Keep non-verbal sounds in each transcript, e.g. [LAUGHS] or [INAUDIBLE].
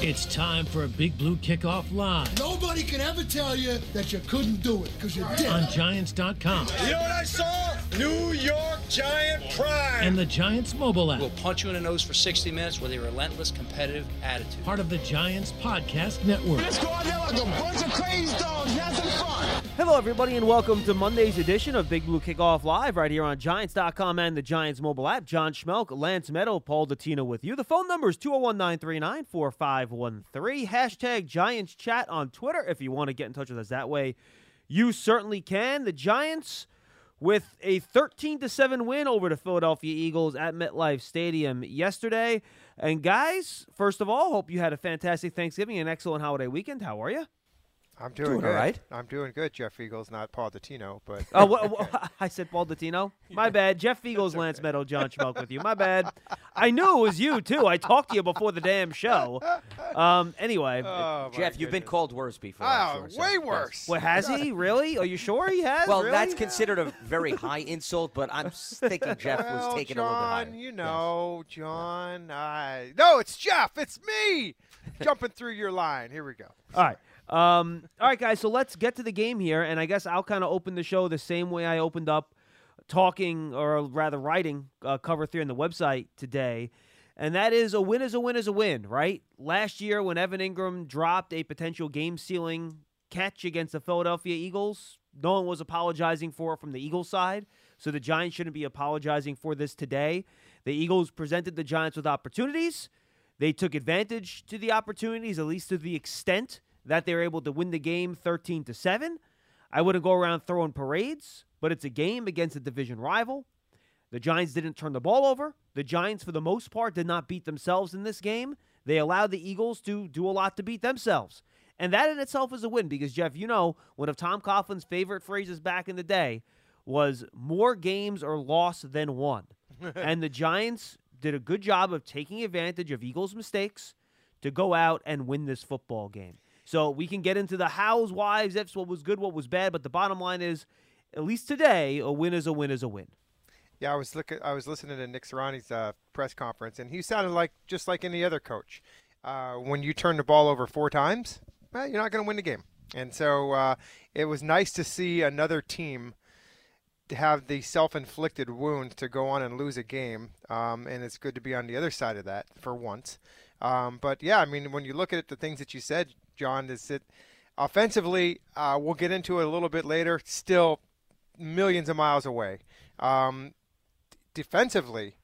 It's time for a Big Blue Kickoff Live Nobody can ever tell you that you couldn't do it because you did. on Giants.com You know what I saw? New York Giant pride. and the Giants mobile app. We'll punch you in the nose for 60 minutes with a relentless competitive attitude. Part of the Giants Podcast Network. Let's go out there like a bunch of crazy dogs having fun. Hello, everybody, and welcome to Monday's edition of Big Blue Kickoff Live right here on Giants.com and the Giants mobile app. John Schmeelk, Lance Medow, Paul Dottino with you. The phone number is 201 939 4513. Hashtag Giants Chat on Twitter if you want to get in touch with us that way. You certainly can. The Giants with a 13 to 7 win over the Philadelphia Eagles at MetLife Stadium yesterday. And guys, first of all, hope you had a fantastic Thanksgiving and excellent holiday weekend. How are you? I'm doing, Doing good. all right. I'm doing good, Jeff Feagles, not Paul Dottino, but Oh, wha- wha- [LAUGHS] I said Paul Dottino. My bad. Jeff Feagles, Lance Medow, John Schmeelk with you. My [LAUGHS] bad. I knew it was you too. I talked to you before the damn show. Um. Anyway, oh, my Jeff, you've been called worse before. Oh, I'm sure, so, way yes. worse. what has he [LAUGHS] really? Are you sure he has? Well, really? that's considered a very high insult, but I'm thinking Jeff well, was taking John, a little bit higher. you Yes. know, John. I no, it's Jeff. It's me. Jumping through your line. Here we go. All right. Um, all right, guys. So let's get to the game here, and I guess I'll kind of open the show the same way I opened up, talking or rather writing uh, cover three on the website today, and that is a win is a win is a win, right? Last year when Evan Engram dropped a potential game-sealing catch against the Philadelphia Eagles, no one was apologizing for it from the Eagles side, so the Giants shouldn't be apologizing for this today. The Eagles presented the Giants with opportunities. They took advantage to the opportunities, at least to the extent that they were able to win the game 13 to 7. I wouldn't go around throwing parades, but it's a game against a division rival. The Giants didn't turn the ball over. The Giants, for the most part, did not beat themselves in this game. They allowed the Eagles to do a lot to beat themselves. And that in itself is a win because, Jeff, you know, one of Tom Coughlin's favorite phrases back in the day was more games are lost than won. [LAUGHS] and the Giants did a good job of taking advantage of Eagles' mistakes to go out and win this football game. So we can get into the hows, whys, ifs, what was good, what was bad, but the bottom line is, at least today, a win is a win is a win. Yeah, I was looking. I was listening to Nick Sirianni's uh, press conference, and he sounded like just like any other coach. Uh, when you turn the ball over four times, well, you're not going to win the game. And so uh, it was nice to see another team have the self-inflicted wounds to go on and lose a game, um, and it's good to be on the other side of that for once. Um, but yeah, I mean, when you look at it, the things that you said, John, is that offensively, uh, we'll get into it a little bit later. Still millions of miles away. Um, defensively,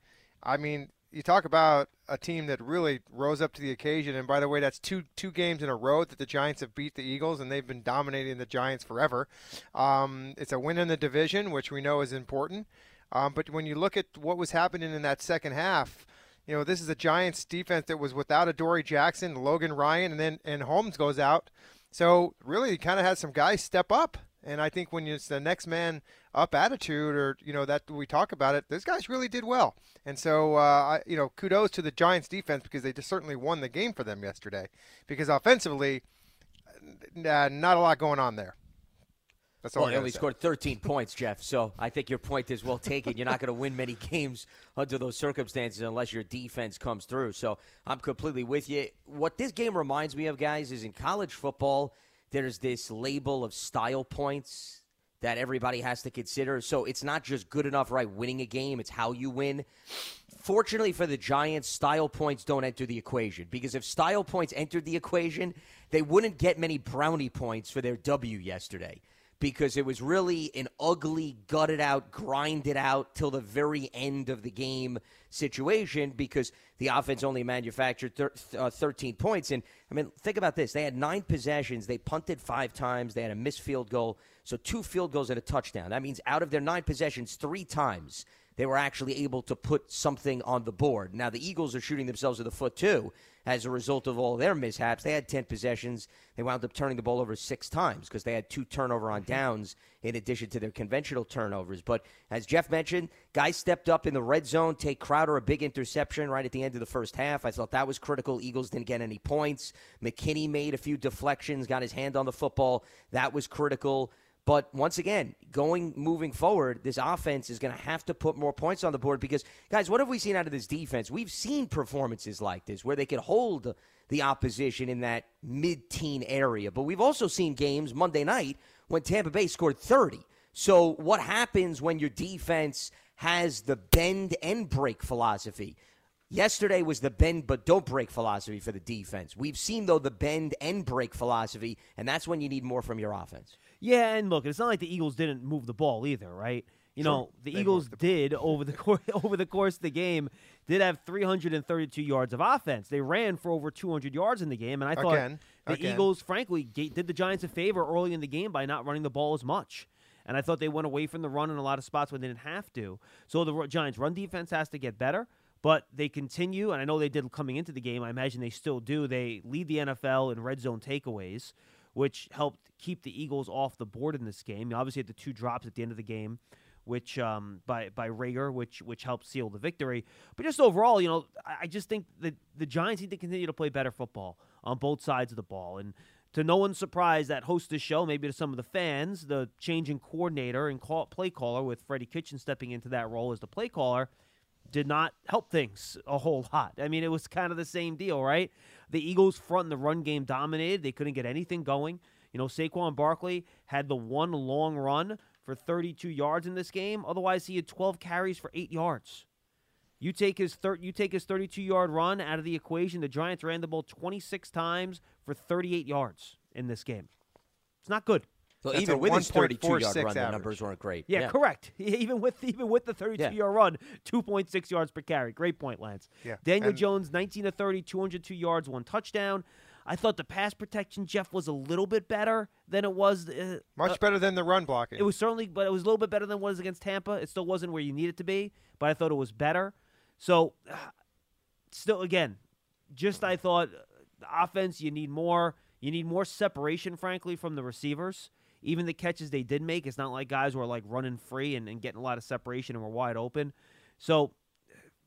I mean, you talk about a team that really rose up to the occasion. And by the way, that's two two games in a row that the Giants have beat the Eagles, and they've been dominating the Giants forever. Um, it's a win in the division, which we know is important. Um, but when you look at what was happening in that second half, you know, this is a Giants defense that was without Adoree' Jackson, Logan Ryan, and then and Holmes goes out. So really, kind of had some guys step up. And I think when it's the next man up attitude, or you know that we talk about it, those guys really did well. And so, uh, I, you know, kudos to the Giants defense because they just certainly won the game for them yesterday. Because offensively, uh, not a lot going on there. That's oh, all Well, I only say. scored 13 points, Jeff. So I think your point is well taken. You're not going to win many games under those circumstances unless your defense comes through. So I'm completely with you. What this game reminds me of, guys, is in college football, there's this label of style points that everybody has to consider. So it's not just good enough, right, winning a game, it's how you win. Fortunately for the Giants, style points don't enter the equation because if style points entered the equation, they wouldn't get many brownie points for their W yesterday because it was really an ugly, gutted out, grinded out till the very end of the game situation because the offense only manufactured thir- uh, 13 points. And I mean, think about this: they had nine possessions, they punted five times, they had a missed field goal, so two field goals and a touchdown. That means out of their nine possessions, three times they were actually able to put something on the board. Now the Eagles are shooting themselves in the foot too as a result of all their mishaps. They had 10 possessions. They wound up turning the ball over six times because they had two turnover on mm-hmm. downs in addition to their conventional turnovers. But as Jeff mentioned, guys stepped up in the red zone. Tae Crowder a big interception right at the end of the first half. I thought that was critical. Eagles didn't get any points. McKinney made a few deflections, got his hand on the football. That was critical. But once again, going moving forward, this offense is going to have to put more points on the board because, guys, what have we seen out of this defense? We've seen performances like this where they could hold the opposition in that mid teen area. But we've also seen games Monday night when Tampa Bay scored 30. So, what happens when your defense has the bend and break philosophy? Yesterday was the bend but don't break philosophy for the defense. We've seen, though, the bend and break philosophy, and that's when you need more from your offense. Yeah, and look, it's not like the Eagles didn't move the ball either, right? You know, the They Eagles the did over the [LAUGHS] course over the course of the game did have 332 yards of offense. They ran for over 200 yards in the game, and I thought Again, the again. Eagles, frankly, did the Giants a favor early in the game by not running the ball as much. And I thought they went away from the run in a lot of spots when they didn't have to. So the Giants' run defense has to get better, but they continue, and I know they did coming into the game. I imagine they still do. They lead the NFL in red zone takeaways, which helped keep the Eagles off the board in this game. You obviously had the two drops at the end of the game, which um, by by Reagor, which which helped seal the victory. But just overall, you know, I, I just think that the Giants need to continue to play better football on both sides of the ball. And to no one's surprise, that host the show, maybe to some of the fans, the change in coordinator and call, play caller with Freddie Kitchen stepping into that role as the play caller did not help things a whole lot. I mean, it was kind of the same deal, right? The Eagles front and the run game dominated. They couldn't get anything going. You know, Saquon Barkley had the one long run for 32 yards in this game. Otherwise, he had 12 carries for 8 yards. You take his thir- you take his 32 yard run out of the equation. The Giants ran the ball 26 times for 38 yards in this game. It's not good. So That's even with his 32 yard 1.46 run, the numbers weren't great. Yeah, correct. [LAUGHS] Even with even with the 32 Yeah. yard run, 2.6 yards per carry. Great point, Lance. Yeah, Daniel and- Jones, 19 to 30, 202 yards, one touchdown. I thought the pass protection, Jeff, was a little bit better than it was. Uh, Much uh, better than the run blocking. It was certainly, but it was a little bit better than it was against Tampa. It still wasn't where you need it to be, but I thought it was better. So, still, again, just I thought uh, the offense you need more. You need more separation, frankly, from the receivers. Even the catches they did make, it's not like guys were like running free and, and getting a lot of separation and were wide open. So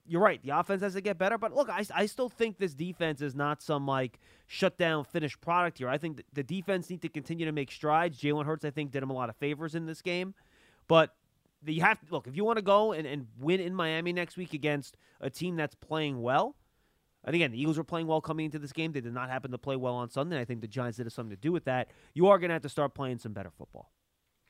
you're right. The offense has to get better. But look, I, I still think this defense is not some like shut down finished product here. I think the defense need to continue to make strides. Jalen Hurts, I think, did him a lot of favors in this game. But you have to look if you want to go and, and win in Miami next week against a team that's playing well. And again, the Eagles were playing well coming into this game. They did not happen to play well on Sunday. I think the Giants did have something to do with that. You are going to have to start playing some better football.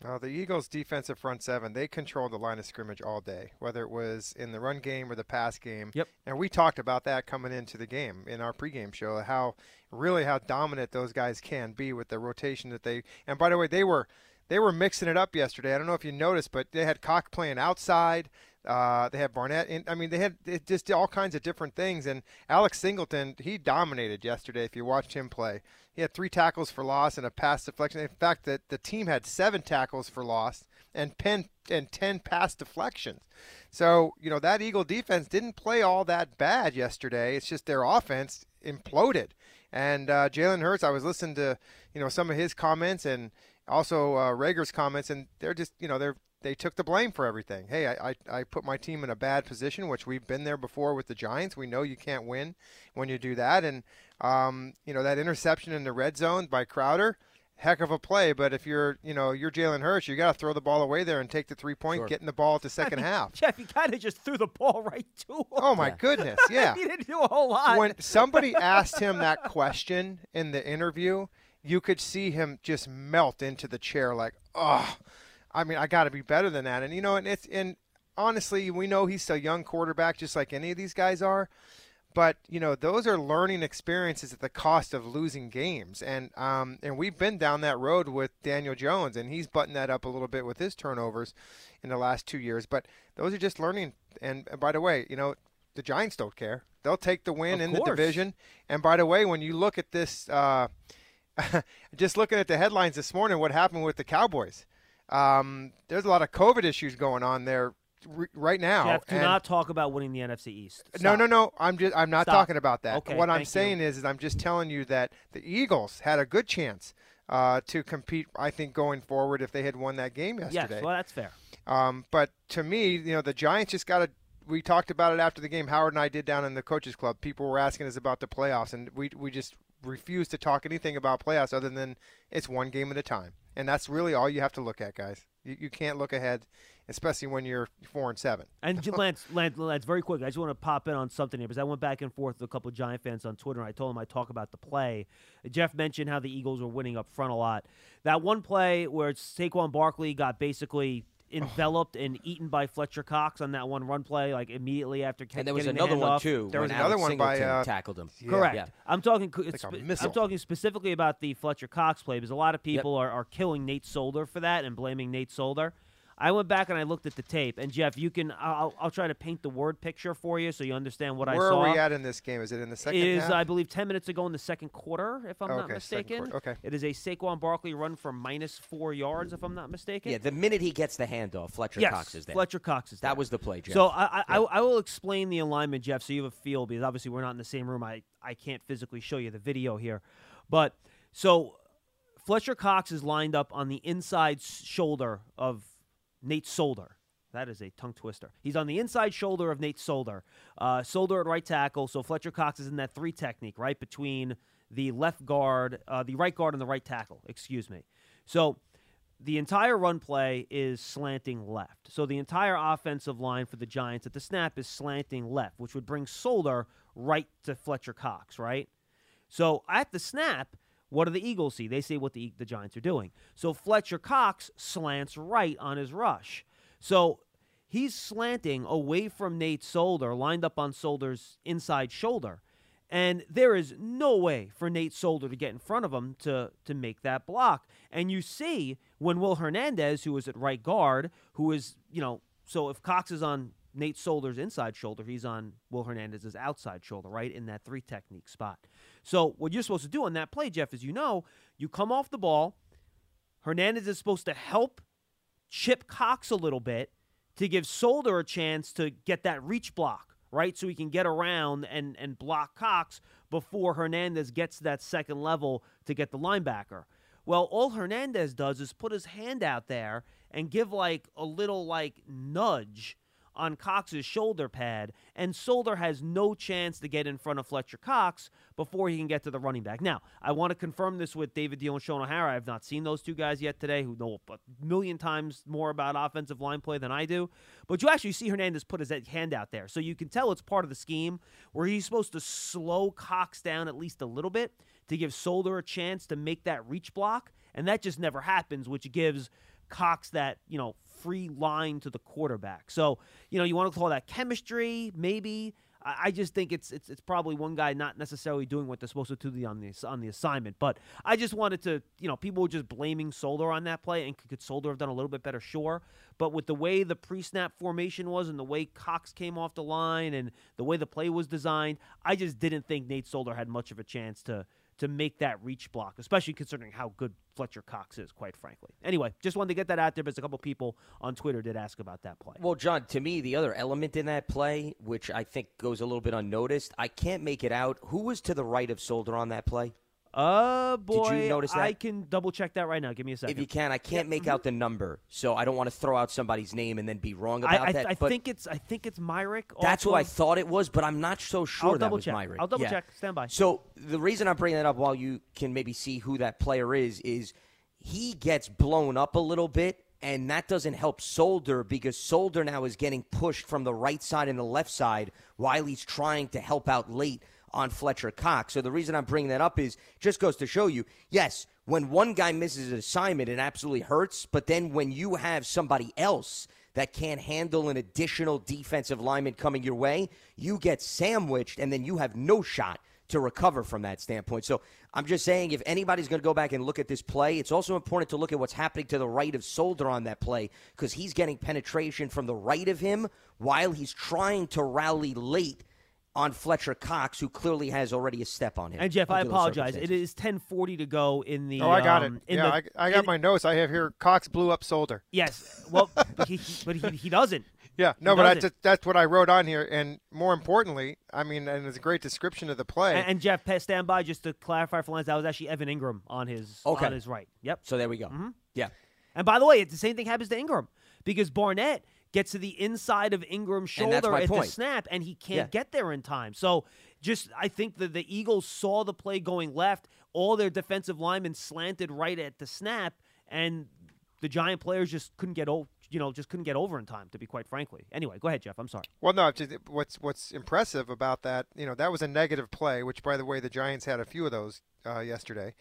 Uh, the Eagles' defensive front seven, they controlled the line of scrimmage all day, whether it was in the run game or the pass game. Yep. And we talked about that coming into the game in our pregame show, how really how dominant those guys can be with the rotation that they. And by the way, they were they were mixing it up yesterday. I don't know if you noticed, but they had Cox playing outside. Uh, they had Barnett. In, I mean, they had just all kinds of different things. And Alex Singleton, he dominated yesterday. If you watched him play, he had three tackles for loss and a pass deflection. In fact, the, the team had seven tackles for loss and pen and ten pass deflections. So you know that Eagle defense didn't play all that bad yesterday. It's just their offense imploded. And uh, Jalen Hurts, I was listening to you know some of his comments and also uh, Reagor's comments, and they're just you know they're they took the blame for everything. Hey, I, I, I put my team in a bad position, which we've been there before with the Giants. We know you can't win when you do that. And, um, you know, that interception in the red zone by Crowder, heck of a play. But if you're, you know, you're Jalen Hurts, you got to throw the ball away there and take the three point, Sure. getting the ball at the second [LAUGHS] half. Jeff, you kind of just threw the ball right to him. Oh, my [LAUGHS] goodness. Yeah. he didn't do a whole lot. when somebody asked him that question in the interview, you could see him just melt into the chair like, oh, I mean, I got to be better than that. And you know, and it's and honestly, we know he's a young quarterback, just like any of these guys are. But you know, those are learning experiences at the cost of losing games, and um, and we've been down that road with Daniel Jones, and he's buttoned that up a little bit with his turnovers in the last two years. But those are just learning. And, and by the way, you know, the Giants don't care; they'll take the win Of in course. the division. And by the way, when you look at this, uh, [LAUGHS] just looking at the headlines this morning, what happened with the Cowboys? Um, there's a lot of COVID issues going on there r- right now. Jeff, do and- not talk about winning the NFC East. no, Stop. no, no. I'm just I'm not Stop. talking about that. Okay, what I'm you. saying is, is I'm just telling you that the Eagles had a good chance uh, to compete. I think going forward, if they had won that game yesterday. Yes, well, that's fair. Um, but to me, you know, the Giants just got to. We talked about it after the game. Howard and I did down in the coaches club. People were asking us about the playoffs, and we we just refused to talk anything about playoffs other than it's one game at a time. And that's really all you have to look at, guys. You, you can't look ahead, especially when you're four and seven. And [LAUGHS] Lance, Lance, Lance, very quick. I just want to pop in on something here because I went back and forth with a couple of Giant fans on Twitter. and I told them I'd talk about the play. Jeff mentioned how the Eagles were winning up front a lot. That one play where Saquon Barkley got basically [SIGHS] enveloped and eaten by Fletcher Cox on that one run play, like immediately after ca- And there was getting another the one handoff. too. There was another Alex one by, uh, tackled him. Yeah. Correct. Yeah. I'm talking. Like it's a spe- missile. I'm talking specifically about the Fletcher Cox play because a lot of people are, are killing Nate Solder for that and blaming Nate Solder. I went back and I looked at the tape, and Jeff, you can. I'll, I'll try to paint the word picture for you so you understand what Where I saw. Where are we at in this game? Is it in the second is half? I believe ten minutes ago in the second quarter, if I'm oh, not Okay, second mistaken. okay. It is a Saquon Barkley run for minus four yards, if I'm not mistaken. Yeah, the minute he gets the handoff, Fletcher yes, Cox is there. Fletcher Cox is there. That was the play, Jeff. So I, I, I, I will explain the alignment, Jeff, so you have a feel because obviously we're not in the same room. I, I can't physically show you the video here, but so Fletcher Cox is lined up on the inside shoulder of Nate Solder. That is a tongue twister. He's on the inside shoulder of Nate Solder. Uh, Solder at right tackle. So Fletcher Cox is in that three technique, right between the left guard, uh, the right guard, and the right tackle. Excuse me. So the entire run play is slanting left. So the entire offensive line for the Giants at the snap is slanting left, which would bring Solder right to Fletcher Cox, right? So at the snap, what do the Eagles see? They see what the the Giants are doing. So Fletcher Cox slants right on his rush. So he's slanting away from Nate Solder, lined up on Solder's inside shoulder. And there is no way for Nate Solder to get in front of him to, to make that block. And you see when Will Hernandez, who is at right guard, who is, you know, so if Cox is on Nate Solder's inside shoulder, he's on Will Hernandez's outside shoulder, right in that three technique spot. So what you're supposed to do on that play, Jeff, is you know, you come off the ball. Hernandez is supposed to help chip Cox a little bit to give Solder a chance to get that reach block, right? So he can get around and, and block Cox before Hernandez gets to that second level to get the linebacker. Well, all Hernandez does is put his hand out there and give like a little like nudge on Cox's shoulder pad, and Solder has no chance to get in front of Fletcher Cox before he can get to the running back. Now, I want to confirm this with David Diehl and Shaun O'Hara. I have not seen those two guys yet today who know a million times more about offensive line play than I do. But you actually see Hernandez put his hand out there. So you can tell it's part of the scheme where he's supposed to slow Cox down at least a little bit to give Solder a chance to make that reach block. And that just never happens, which gives Cox that, you know, free line to the quarterback. So, you know, you want to call that chemistry, maybe. I just think it's it's it's probably one guy not necessarily doing what they're supposed to do on the on the assignment. But I just wanted to, you know, people were just blaming Solder on that play, and could Solder have done a little bit better? Sure, but with the way the pre-snap formation was, and the way Cox came off the line, and the way the play was designed, I just didn't think Nate Solder had much of a chance to to make that reach block, especially considering how good Fletcher Cox is, quite frankly. Anyway, just wanted to get that out there because a couple people on Twitter did ask about that play. Well, John, to me, the other element in that play, which I think goes a little bit unnoticed, I can't make it out. Who was to the right of Solder on that play? Uh, boy, notice that? I can double check that right now. Give me a second. If you can, I can't make out the number, so I don't want to throw out somebody's name and then be wrong about I, that. I but think it's I think it's Myarick. that's who I thought it was, but I'm not so sure I'll that double was check. Myarick. I'll double Yeah. check. Stand by. So the reason I'm bringing that up, while you can maybe see who that player is, is he gets blown up a little bit, and that doesn't help Solder because Solder now is getting pushed from the right side and the left side while he's trying to help out late on Fletcher Cox. So the reason I'm bringing that up is just goes to show you, yes, when one guy misses an assignment, it absolutely hurts, but then when you have somebody else that can't handle an additional defensive lineman coming your way, you get sandwiched, and then you have no shot to recover from that standpoint. So I'm just saying, if anybody's going to go back and look at this play, it's also important to look at what's happening to the right of Solder on that play because he's getting penetration from the right of him while he's trying to rally late on Fletcher Cox, who clearly has already a step on him. And Jeff, I apologize. It is ten forty to go in the. Oh, I got um, it. In Yeah, the, I, I got in- my notes. I have here Cox blew up Solder. Yes. Well, but he, he- but he, he doesn't. [LAUGHS] Yeah, no, He but I doesn't. just, that's what I wrote on here. And more importantly, I mean, and it's a great description of the play. And, and Jeff, stand by just to clarify for Lance. That was actually Evan Engram on his Okay. on his right. Yep. So there we go. Mm-hmm. Yeah. And by the way, it's the same thing happens to Engram because Barnett gets to the inside of Engram's shoulder my at the snap, and he can't Yeah. get there in time. So, just I think that the Eagles saw the play going left. All their defensive linemen slanted right at the snap, and the Giant players just couldn't get over. You know, just couldn't get over in time. To be quite frankly. Anyway, go ahead, Jeff. I'm sorry. Well, no. Just, what's what's impressive about that, you know, that was a negative play. Which, by the way, the Giants had a few of those uh, yesterday.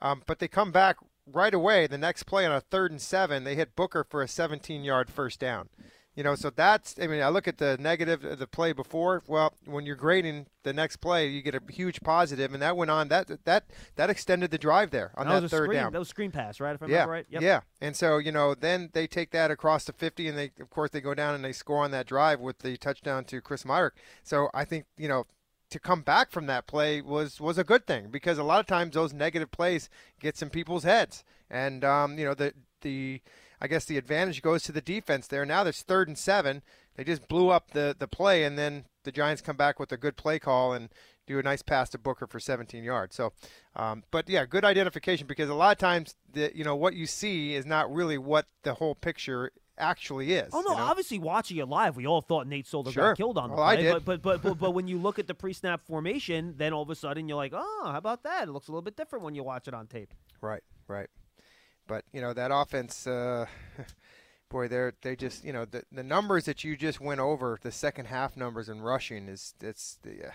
Um, but they come back right away. The next play on a third and seven, they hit Booker for a 17-yard first down. You know, so that's. I mean, I look at the negative of the play before. Well, when you're grading the next play, you get a huge positive, and that went on. That that that extended the drive there on that, that, was a third screen, down. That was screen pass, right? If I yeah, remember right. Yep. yeah. And so you know, then they take that across the 50, and they of course they go down and they score on that drive with the touchdown to Chris Myarick. So I think you know to come back from that play was was a good thing because a lot of times those negative plays get some people's heads, and um, you know the the I guess the advantage goes to the defense there. Now there's third and seven. They just blew up the the play, and then the Giants come back with a good play call and do a nice pass to Booker for 17 yards. So, um, but yeah, good identification because a lot of times the you know what you see is not really what the whole picture actually is. Oh no! you know? Obviously, watching it live, we all thought Nate Solder Sure. got killed on the Well, I did. But, but but but but when you look at the pre-snap formation, then all of a sudden you're like, oh, how about that? It looks a little bit different when you watch it on tape. Right, right. But you know that offense, uh, [LAUGHS] boy, they're they just you know the the numbers that you just went over, the second half numbers in rushing is it's the. Uh,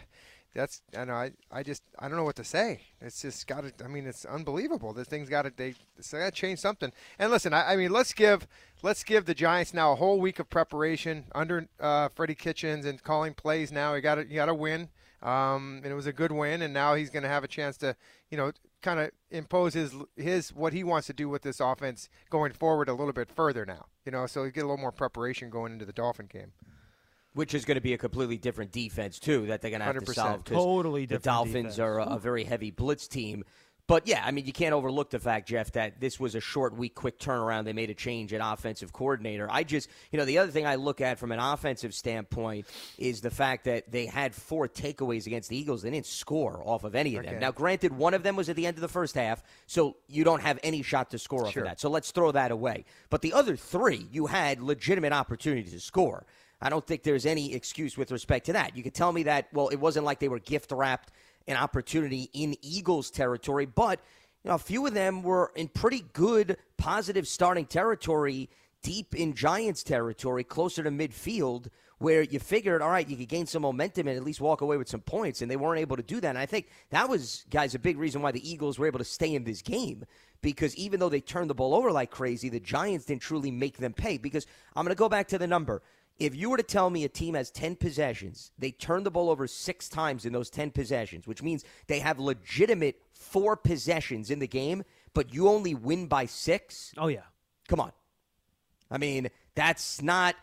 that's I know I, I just I don't know what to say. It's just got to. I mean, it's unbelievable. This thing's got to they got to change something. And listen, I, I mean, let's give let's give the Giants now a whole week of preparation under uh, Freddie Kitchens and calling plays. Now you got to you got to win. Um, and it was a good win, and now he's going to have a chance to, you know, kind of impose his his what he wants to do with this offense going forward a little bit further now. You know, so you get a little more preparation going into the Dolphin game. Which is going to be a completely different defense too that they're going to have to 100%. solve. Totally The Dolphins defense. are a, a very heavy blitz team. But yeah, I mean, you can't overlook the fact, Jeff, that this was a short week, quick turnaround. They made a change at offensive coordinator. I just, you know, the other thing I look at from an offensive standpoint is the fact that they had four takeaways against the Eagles. They didn't score off of any of them. Now, granted, one of them was at the end of the first half, so you don't have any shot to score off of that. So let's throw that away. But the other three, you had legitimate opportunities to score. I don't think there's any excuse with respect to that. You could tell me that, well, it wasn't like they were gift wrapped an opportunity in Eagles territory, but you know, a few of them were in pretty good, positive starting territory, deep in Giants territory, closer to midfield, where you figured, all right, you could gain some momentum and at least walk away with some points, and they weren't able to do that. And I think that was, guys, a big reason why the Eagles were able to stay in this game. Because even though they turned the ball over like crazy, the Giants didn't truly make them pay. Because I'm going to go back to the number. If you were to tell me a team has 10 possessions, they turn the ball over six times in those 10 possessions, which means they have legitimate four possessions in the game, but you only win by six, Oh yeah. come on. I mean, that's not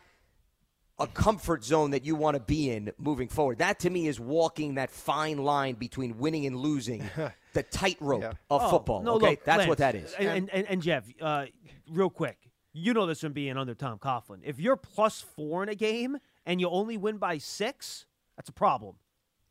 a comfort zone that you want to be in moving forward. That to me is walking that fine line between winning and losing, [LAUGHS] the tightrope Yeah. of Oh, football. No, okay, look, that's Lance, what that is. And and, and, and Jeff, uh, real quick, you know this from being under Tom Coughlin. If you're plus four in a game and you only win by six, that's a problem.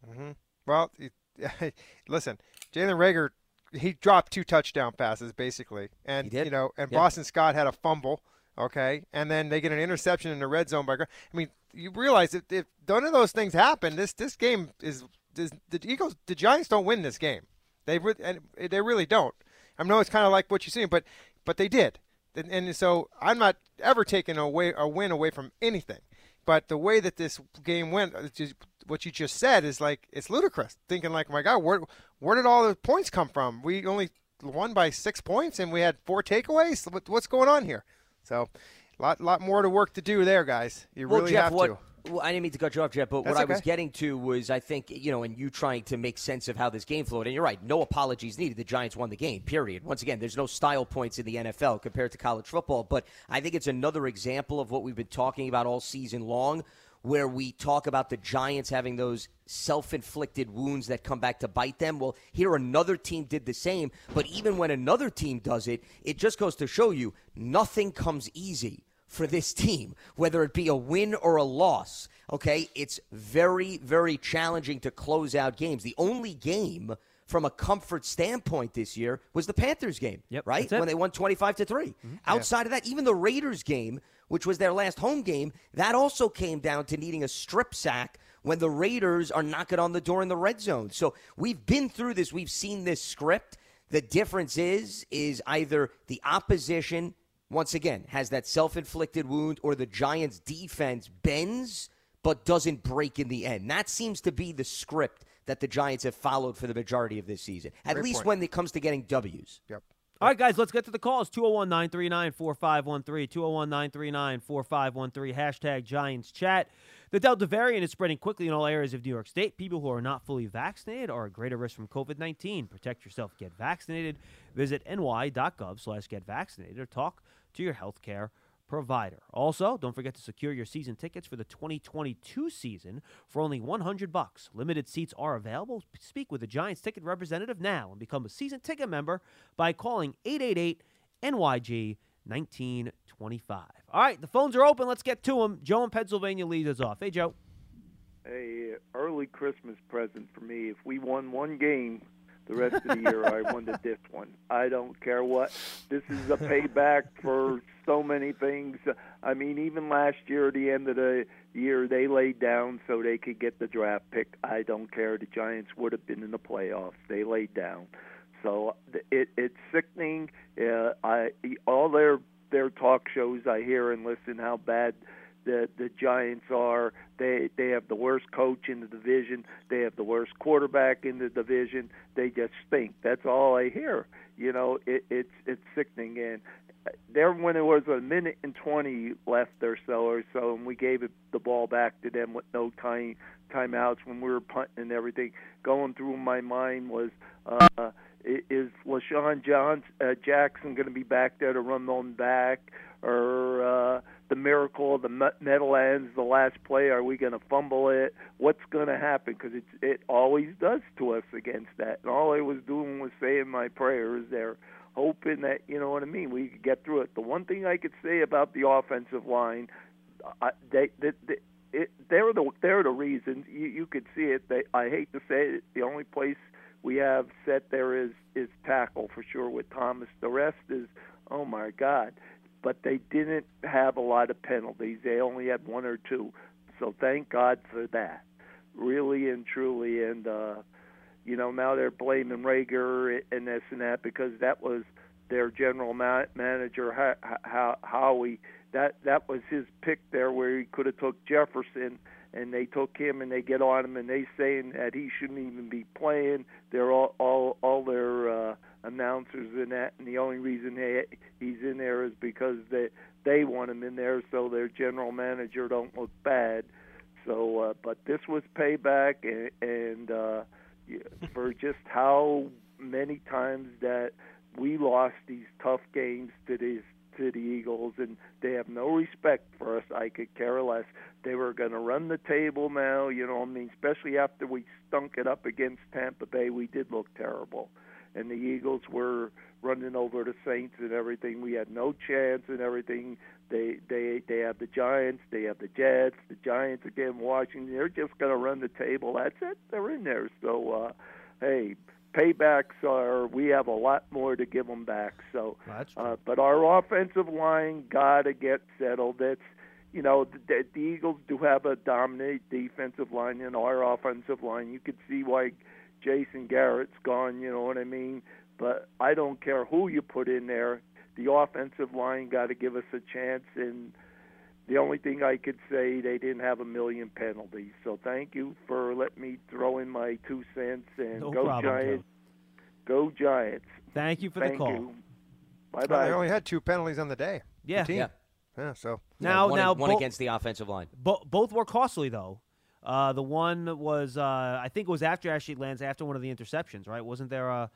Mm-hmm. Well, it- [LAUGHS] listen, Jalen Reagor, he dropped two touchdown passes basically, and He did. you know, and Yep. Boston Scott had a fumble. Okay, and then they get an interception in the red zone by. Gr- I mean, you realize that if none of those things happen, this this game is, is the Eagles, the Giants don't win this game. They re- and they really don't. I know it's kind of like what you're seeing, but but they did, and, and so I'm not ever taking away a win away from anything. But the way that this game went, uh, just, what you just said is like it's ludicrous. Thinking like, my God, where where did all the points come from? We only won by six points, and we had four takeaways. What, what's going on here? So, a lot lot more to work to do there, guys. You well, really Jeff, have what, to. Well, I didn't mean to cut you off, Jeff, but That's what I was getting to was I think, you know, and you trying to make sense of how this game flowed. And you're right, no apologies needed. The Giants won the game, period. Once again, there's no style points in the NFL compared to college football. But I think it's another example of what we've been talking about all season long, where we talk about the Giants having those self inflicted wounds that come back to bite them. Well, here another team did the same. But even when another team does it, it just goes to show you nothing comes easy for this team, whether it be a win or a loss. Okay, it's very, very challenging to close out games. The only game from a comfort standpoint this year was the Panthers game, Yep, right? When they won 25 to 3. Mm-hmm. Outside of that, even the Raiders game, which was their last home game, that also came down to needing a strip sack when the Raiders are knocking on the door in the red zone. So we've been through this, we've seen this script. The difference is is either the opposition once again has that self-inflicted wound or the Giants defense bends but doesn't break in the end. That seems to be the script that the Giants have followed for the majority of this season. At Great least point. when it comes to getting W's. Yep. All right, guys, let's get to the calls. 201 939 4513. 201 939 4513. Hashtag Giants Chat. The Delta variant is spreading quickly in all areas of New York State. People who are not fully vaccinated are at greater risk from COVID 19. Protect yourself. Get vaccinated. Visit ny.gov slash get vaccinated or talk to your healthcare provider. Also, don't forget to secure your season tickets for the 2022 season for only 100 bucks. Limited seats are available. Speak with a Giants ticket representative now and become a season ticket member by calling 888 NYG 1925. All right, the phones are open. Let's get to them. Joe in Pennsylvania leads us off. Hey, Joe. a early Christmas present for me. If we won one game the rest of the year, I wanted this [LAUGHS] one. I don't care what. This is a payback for so many things. I mean, even last year, at the end of the year, they laid down so they could get the draft pick. I don't care. The Giants would have been in the playoffs. They laid down. So it it's sickening. Uh, I all their their talk shows I hear and listen how bad the the Giants are. They they have the worst coach in the division. They have the worst quarterback in the division. They just stink. That's all I hear. You know, it, it's it's sickening. And there, when it was a minute and twenty left or so or so, and we gave it the ball back to them with no time timeouts when we were punting and everything. Going through my mind was. uh is LaShawn Johns, uh, Jackson going to be back there to run them back, or uh, the miracle of the Me- Meadowlands, the last play? Are we going to fumble it? What's going to happen? Because it it always does to us against that. And all I was doing was saying my prayers there, hoping that you know what I mean. We could get through it. The one thing I could say about the offensive line, I, they, they, they it, they're the they're the reasons. You, you could see it. They, I hate to say it. The only place we have set there is is tackle for sure with Thomas. The rest is oh my God. But they didn't have a lot of penalties. They only had one or two. So thank God for that. Really and truly and uh you know now they're blaming Reagor and this and that because that was their general ma- manager how how Howie that that was his pick there where he could have took Jefferson and they took him and they get on him and they saying that he shouldn't even be playing. They're all all all their uh, announcers in that, and the only reason they, he's in there is because they they want him in there so their general manager don't look bad. So, uh, but this was payback and, and uh, for just how many times that we lost these tough games to these to the Eagles, and they have no respect for us. I could care less. They were going to run the table now, you know. I mean, especially after we stunk it up against Tampa Bay, we did look terrible, and the Eagles were running over the Saints and everything. We had no chance and everything. They they they have the Giants, they have the Jets, the Giants again, Washington. They're just going to run the table. That's it. They're in there. So, uh, hey, paybacks are we have a lot more to give them back. So, uh, but our offensive line got to get settled. That's you know the, the Eagles do have a dominant defensive line and our offensive line. You could see why Jason Garrett's gone. You know what I mean? But I don't care who you put in there. The offensive line got to give us a chance and. The only thing I could say, they didn't have a million penalties. So thank you for letting me throw in my two cents and No go problem, Giants. Go Giants. Thank you for Thank the call. you. Bye Well, bye. they only had two penalties on the day. the Yeah. team. Yeah. Yeah, so Now, one, now, one bo- against the offensive line. Bo- both were costly though. Uh, the one was, uh, I think, it was after Ashley lands after one of the interceptions, right? Wasn't there a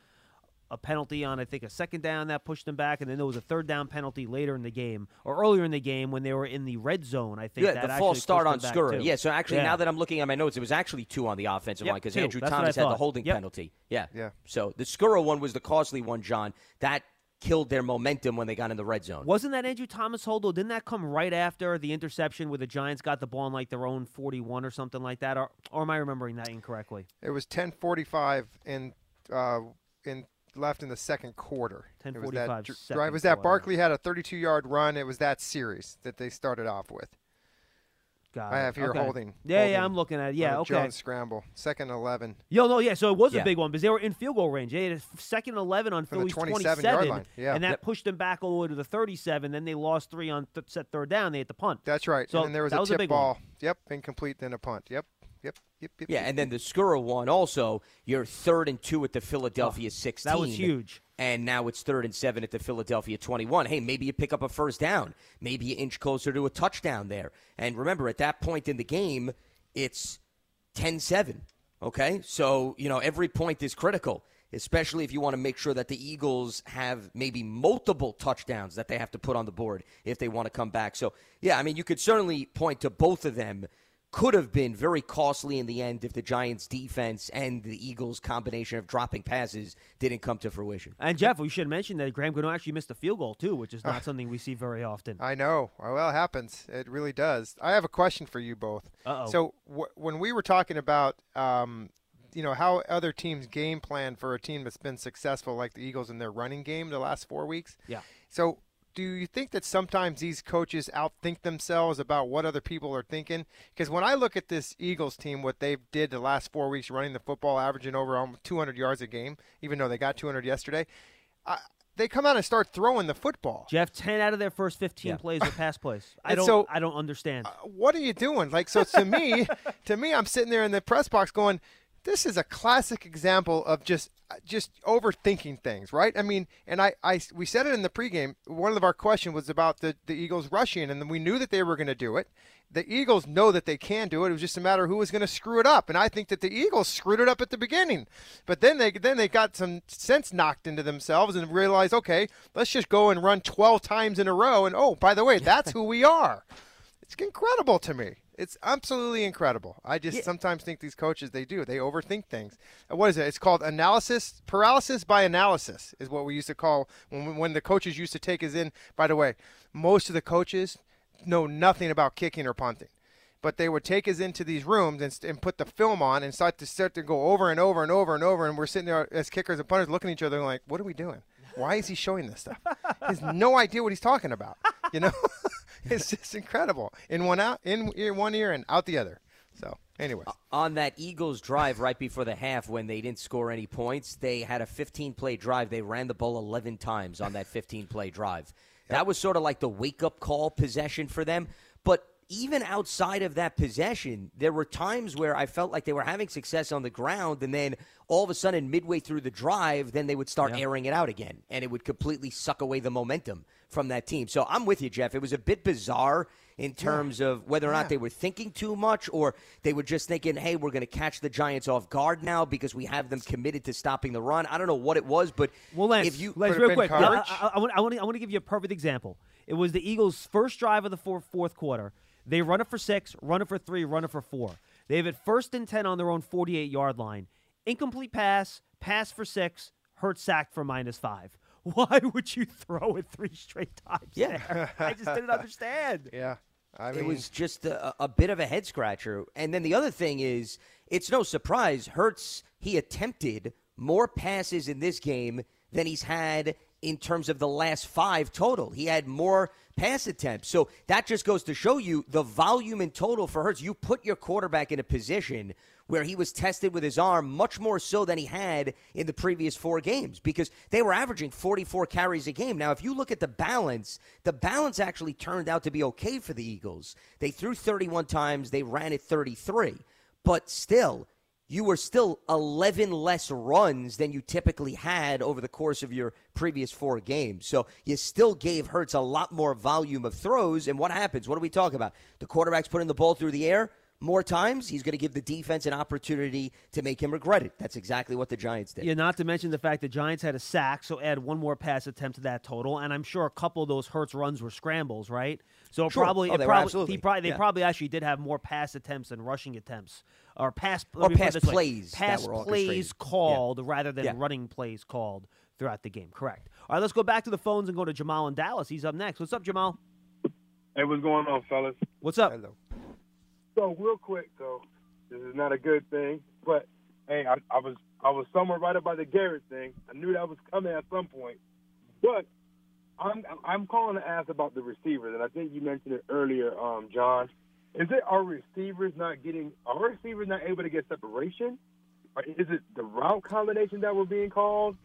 a penalty on I think a second down that pushed them back, and then there was a third down penalty later in the game or earlier in the game when they were in the red zone. I think Yeah, that the actually false start on them Skura. Yeah, so actually, Yeah. now that I'm looking at my notes, it was actually two on the offensive Yep, line because. Andrew That's Thomas had the holding Yep. penalty. Yeah. Yeah. So the Skura one was the costly one, John. That killed their momentum when they got in the red zone. Wasn't that Andrew Thomas hold? Though? Didn't that come right after the interception where the Giants got the ball in like their own 41 or something like that? Or, or am I remembering that incorrectly? it was 10:45 in uh, in left in the second quarter. 10:45 that dr- drive. Was that quarter. Barkley had a 32-yard run? It was that series that they started off with. Got I it. have here Okay. holding. Yeah, holding yeah, I'm looking at it. Yeah, okay. Jones scramble, second eleven. Yo, no, yeah. So it was Yeah. a big one because they were in field goal range. They had a second eleven on From the Philly's 27 yard line, yeah. and that Yep. pushed them back all the way to the 37. Then they lost three on th- set third down. They hit the punt. That's right. So and then there was that a was a tip big one. ball. Yep, incomplete, then a punt. Yep, yep, yep, yep. Yeah, yep, and then the Skura one also, you're third and two at the Philadelphia 16. Oh, That was huge. And now it's third and seven at the Philadelphia 21. Hey, maybe you pick up a first down. Maybe you inch closer to a touchdown there. And remember, at that point in the game, it's 10 7. Okay? So, you know, every point is critical, especially if you want to make sure that the Eagles have maybe multiple touchdowns that they have to put on the board if they want to come back. So, yeah, I mean, you could certainly point to both of them could have been very costly in the end if the Giants' defense and the Eagles' combination of dropping passes didn't come to fruition. And Jeff, we should mention that Graham Gano actually missed a field goal too, which is not [LAUGHS] something we see very often. I know. Well, it happens. It really does. I have a question for you both. Uh-oh. So w- when we were talking about, um, you know, how other teams game plan for a team that's been successful, like the Eagles in their running game the last four weeks. Yeah. So do you think that sometimes these coaches outthink themselves about what other people are thinking? Because when I look at this Eagles team, what they did the last four weeks running the football, averaging over almost 200 yards a game, even though they got 200 yesterday, I, they come out and start throwing the football. Jeff, ten out of their first fifteen Yeah. plays are pass plays. [LAUGHS] I don't. so- I don't understand. Uh, what are you doing? Like, so to me, [LAUGHS] to me, I'm sitting there in the press box going, this is a classic example of just just overthinking things, right? I mean, and I, I we said it in the pregame. One of our questions was about the, the Eagles rushing, and we knew that they were going to do it. The Eagles know that they can do it. It was just a matter of who was going to screw it up, and I think that the Eagles screwed it up at the beginning. But then they then they got some sense knocked into themselves and realized, okay, let's just go and run 12 times in a row, and oh, by the way, that's [LAUGHS] who we are. It's incredible to me. It's absolutely incredible. I just sometimes think these coaches they do they overthink things. Uh, What is it? It's called analysis paralysis by analysis is what we used to call when when the coaches used to take us in. By the way, most of the coaches know nothing about kicking or punting. But they would take us into these rooms and, and put the film on and start to start to go over and over and over and over. And we're sitting there as kickers and punters looking at each other like, what are we doing? Why is he showing this stuff? he has no idea what he's talking about. You know, [LAUGHS] [LAUGHS] it's just incredible. In one out, in ear, one ear, and out the other. So, anyway, uh, On that Eagles drive right before the half when they didn't score any points, they had a 15 play drive. They ran the ball 11 times on that 15 play drive. That was sort of like the wake up call possession for them. But even outside of that possession, there were times where I felt like they were having success on the ground, and then all of a sudden, midway through the drive, then they would start airing it out again, and it would completely suck away the momentum from that team. So I'm with you, Jeff. It was a bit bizarre in terms of whether or not they were thinking too much or they were just thinking, hey, we're going to catch the Giants off guard now because we have them committed to stopping the run. I don't know what it was, but Well, Lance, if you Lance, Could real quick, coverage. I, I, I, want, I, want to, I give you a perfect example. It was the Eagles' first drive of the four, fourth quarter. They run it for six, run it for three, run it for four. They have it first and 10 on their own 48 yard line. Incomplete pass, pass for six, hurt sacked for minus five. [LAUGHS] Why would you throw it three straight times? Yeah. there? I just didn't understand. [LAUGHS] yeah. I mean, it was just a, a bit of a head scratcher. And then the other thing is, it's no surprise. Hurts he attempted more passes in this game than he's had in terms of the last five total. He had more pass attempts. So that just goes to show you the volume in total for Hurts. You put your quarterback in a position where he was tested with his arm much more so than he had in the previous four games because they were averaging 44 carries a game. Now, if you look at the balance, the balance actually turned out to be okay for the Eagles. They threw 31 times, they ran it 33, but still, you were still 11 less runs than you typically had over the course of your previous four games. So you still gave Hurts a lot more volume of throws. And what happens? What do we talk about? The quarterback's putting the ball through the air more times. He's going to give the defense an opportunity to make him regret it. That's exactly what the Giants did. Yeah, not to mention the fact the Giants had a sack, so add one more pass attempt to that total, and I'm sure a couple of those Hurts runs were scrambles, right? So Sure. probably, Oh, it they probably, he probably, they Yeah. probably actually did have more pass attempts than rushing attempts, or pass Or let me put pass plays that pass were plays orchestrated. called rather than Yeah. running plays called throughout the game. Correct. All right, let's go back to the phones and go to Jamal in Dallas. He's up next. What's up, Jamal? Hey, what's going on, fellas? What's up? hello. So real quick, though, this is not a good thing, but hey, I, I was I was somewhere right about the Garrett thing. I knew that was coming at some point, but I'm I'm calling to ask about the receivers, and I think you mentioned it earlier, um, John. is it our receivers not getting? Our receivers not able to get separation? Or is it the route combination that we're being called?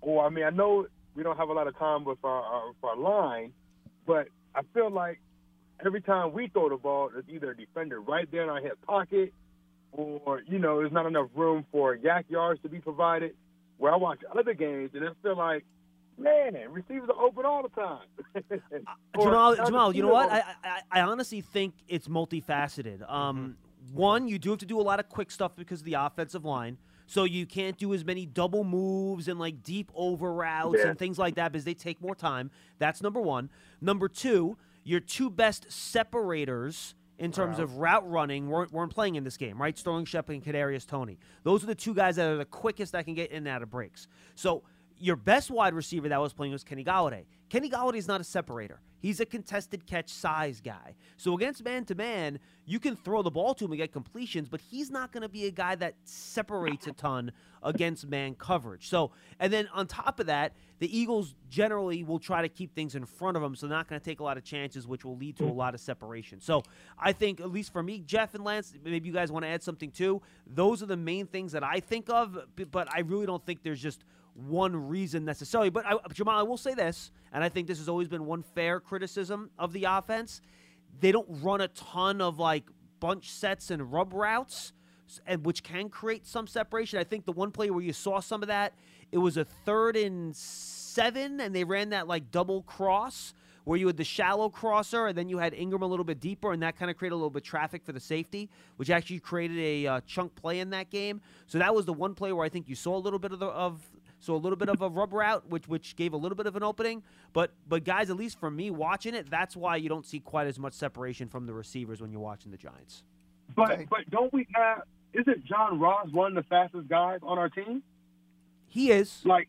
Or I mean, I know we don't have a lot of time with our, our, with our line, but I feel like every time we throw the ball, there's either a defender right there in our hip pocket, or you know, there's not enough room for YAC yards to be provided. Where I watch other games, and I feel like, man, and receivers are open all the time. [LAUGHS] Or Jamal, Jamal, you know what? I, I, I honestly think it's multifaceted. Um, One, you do have to do a lot of quick stuff because of the offensive line. So you can't do as many double moves and like deep over routes Yeah. and things like that because they take more time. That's number one. Number two, your two best separators in terms of route running weren't, weren't playing in this game, right? Sterling Shepard and Kadarius Toney. Those are the two guys that are the quickest that can get in and out of breaks. So your best wide receiver that was playing was Kenny Golladay. Kenny Golladay is not a separator. He's a contested catch size guy. So against man to man, you can throw the ball to him and get completions, but he's not going to be a guy that separates a ton against man coverage. So, and then on top of that, the Eagles generally will try to keep things in front of them, so they're not going to take a lot of chances, which will lead to a lot of separation. So, I think at least for me, Jeff and Lance, maybe you guys want to add something too. Those are the main things that I think of, but I really don't think there's just one reason necessarily. But I, Jamal, I will say this, and I think this has always been one fair criticism of the offense. They don't run a ton of like bunch sets and rub routes, and which can create some separation. I think the one play where you saw some of that, it was a third and seven, and they ran that like double cross where you had the shallow crosser, and then you had Engram a little bit deeper, and that kind of created a little bit of traffic for the safety, which actually created a uh, chunk play in that game. So that was the one play where I think you saw a little bit of the of so a little bit of a rub route, which which gave a little bit of an opening. But but guys, at least for me watching it, that's why you don't see quite as much separation from the receivers when you're watching the Giants. But Okay. but don't we have? Isn't John Ross one of the fastest guys on our team? He is. Like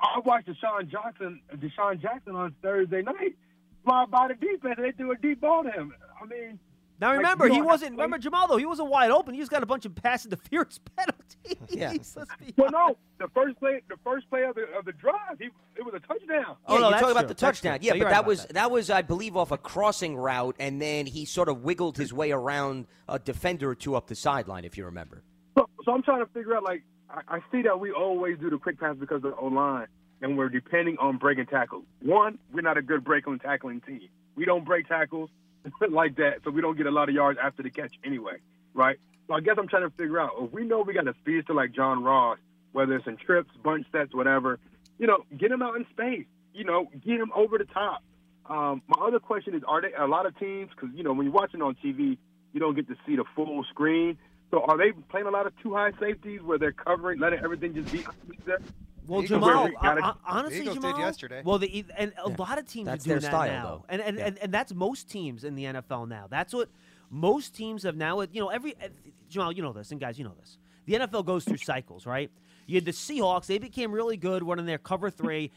I watched DeSean Jackson, DeSean Jackson on Thursday night fly by the defense. They threw a deep ball to him. I mean, Now remember, you he wasn't. Remember Jamal though, he wasn't wide open. He just got a bunch of pass [LAUGHS] interference penalties. Yeah. [LAUGHS] Let's well, no, the first play, the first play of the of the drive, he it was a touchdown. Oh, yeah, no, you're that's talking about the touchdown. Yeah, No, but right that was that. that. was, I believe, off a crossing route, and then he sort of wiggled his way around a defender or two up the sideline, if you remember. So, so I'm trying to figure out like I, I see that we always do the quick pass because of the O line, and we're depending on breaking tackles. One, we're not a good breaking tackling team. We don't break tackles [LAUGHS] like that, so we don't get a lot of yards after the catch anyway, right? So I guess I'm trying to figure out if we know we got a speedster like John Ross, whether it's in trips, bunch sets, whatever, you know, get him out in space. You know, get him over the top. Um, my other question is, are they a lot of teams? Because you know, when you're watching on TV, you don't get to see the full screen. So are they playing a lot of two high safeties where they're covering, letting everything just be there? Well, Eagles Jamal, gotta- hon- honestly, Eagles did Jamal. yesterday. Well, the, and a lot of teams That's are doing their that style, now, though. and and, Yeah. and and that's most teams in the NFL now. That's what most teams have now. You know, every uh, Jamal, you know this, and guys, you know this. The NFL goes through cycles, right? You had the Seahawks; they became really good running their cover three.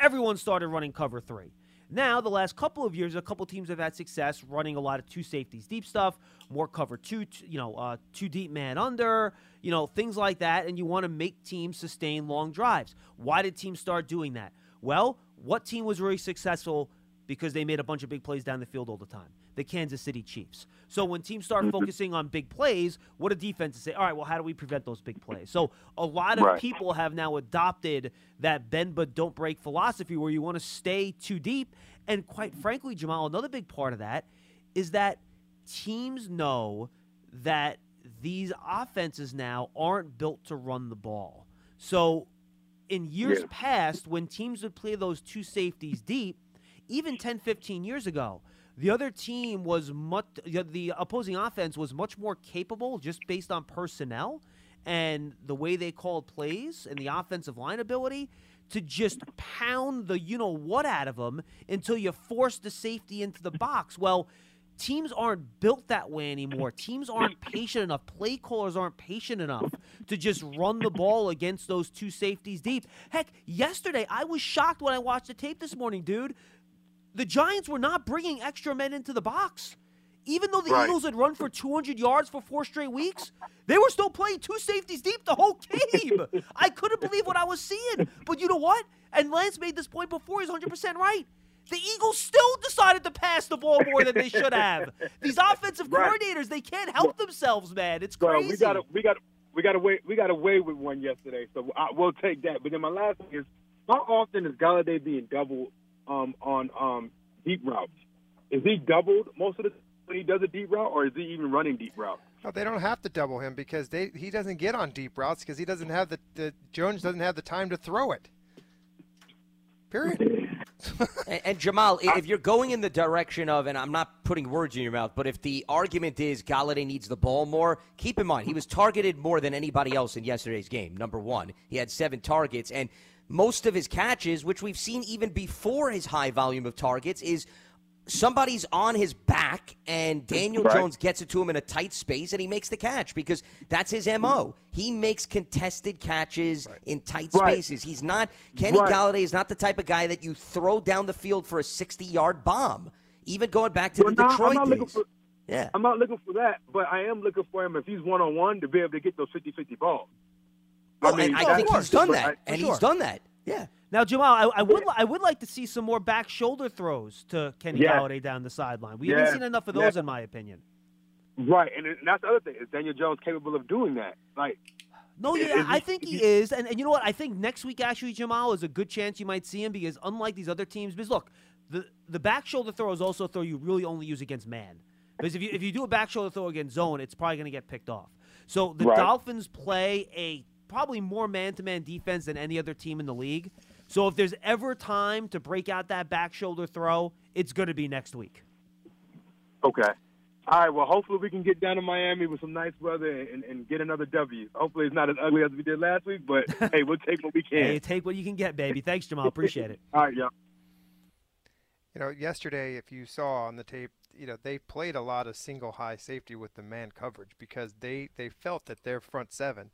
Everyone started running cover three. Now, the last couple of years, a couple teams have had success running a lot of two safeties deep stuff, more cover two, you know, uh, two deep man under, you know, things like that. And you want to make teams sustain long drives. Why did teams start doing that? Well, what team was really successful because they made a bunch of big plays down the field all the time? The Kansas City Chiefs. So when teams start mm-hmm. focusing on big plays, what do defenses say? All right, well, how do we prevent those big plays? So a lot of Right. people have now adopted that bend but don't break philosophy where you want to stay too deep. And quite frankly, Jamal, another big part of that is that teams know that these offenses now aren't built to run the ball. So in years Yeah. past, when teams would play those two safeties deep, even 10, 15 years ago, the other team was much, the opposing offense was much more capable just based on personnel and the way they called plays and the offensive line ability to just pound the you know what out of them until you force the safety into the box. Well, teams aren't built that way anymore. Teams aren't patient enough. Play callers aren't patient enough to just run the ball against those two safeties deep. Heck, yesterday I was shocked when I watched the tape this morning, dude. The Giants were not bringing extra men into the box. Even though the Right. Eagles had run for 200 yards for four straight weeks, they were still playing two safeties deep the whole game. [LAUGHS] I couldn't believe what I was seeing. But you know what? And Lance made this point before. He's 100% right. The Eagles still decided to pass the ball more than they should have. These [LAUGHS] offensive Right. coordinators, they can't help themselves, man. It's Well, crazy. we got we got we got away we got away with one yesterday, so I, we'll take that. But then my last thing is, how often is Golladay being doubled um, on um, deep routes? Is he doubled most of the when he does a deep route, or is he even running deep route? No, they don't have to double him because they he doesn't get on deep routes because he doesn't have the, the Jones doesn't have the time to throw it. Period. [LAUGHS] And, and Jamal, if you're going in the direction of, and I'm not putting words in your mouth, but if the argument is Golladay needs the ball more, keep in mind he was targeted more than anybody else in yesterday's game. Number one, he had seven targets, and most of his catches, which we've seen even before his high volume of targets, is somebody's on his back and Daniel Right. Jones gets it to him in a tight space and he makes the catch because that's his MO. He makes contested catches in tight Right. spaces. He's not Kenny Right. Golladay is not the type of guy that you throw down the field for a 60-yard bomb. Even going back to Well, the no, I'm Detroit not days. yeah. I'm not looking for that, but I am looking for him if he's one on one to be able to get those 50-50 balls. Well, I mean, I that's- think he's done that. I- and sure. he's done that. Yeah. Now, Jamal, I, I would I would like to see some more back shoulder throws to Kenny Yes. Golladay down the sideline. We Yes. haven't seen enough of those, Yes. in my opinion. Right, and, it- and that's the other thing. Is Daniel Jones capable of doing that? Like, No, yeah, he- I think he he- is, and, and you know what? I think next week actually, Jamal is a good chance you might see him because unlike these other teams, because look, the the back shoulder throw is also a throw you really only use against man. Because if you if you do a back shoulder throw against zone, it's probably going to get picked off. So the Right. Dolphins play a probably more man to man defense than any other team in the league. So if there's ever time to break out that back shoulder throw, it's going to be next week. okay. All right, well, hopefully we can get down to Miami with some nice weather and, and get another W. Hopefully it's not as ugly as we did last week, but [LAUGHS] hey, we'll take what we can. Hey, take what you can get, baby. Thanks, Jamal. Appreciate it. [LAUGHS] All right, y'all. You know, yesterday, if you saw on the tape, you know they played a lot of single high safety with the man coverage because they they felt that their front seven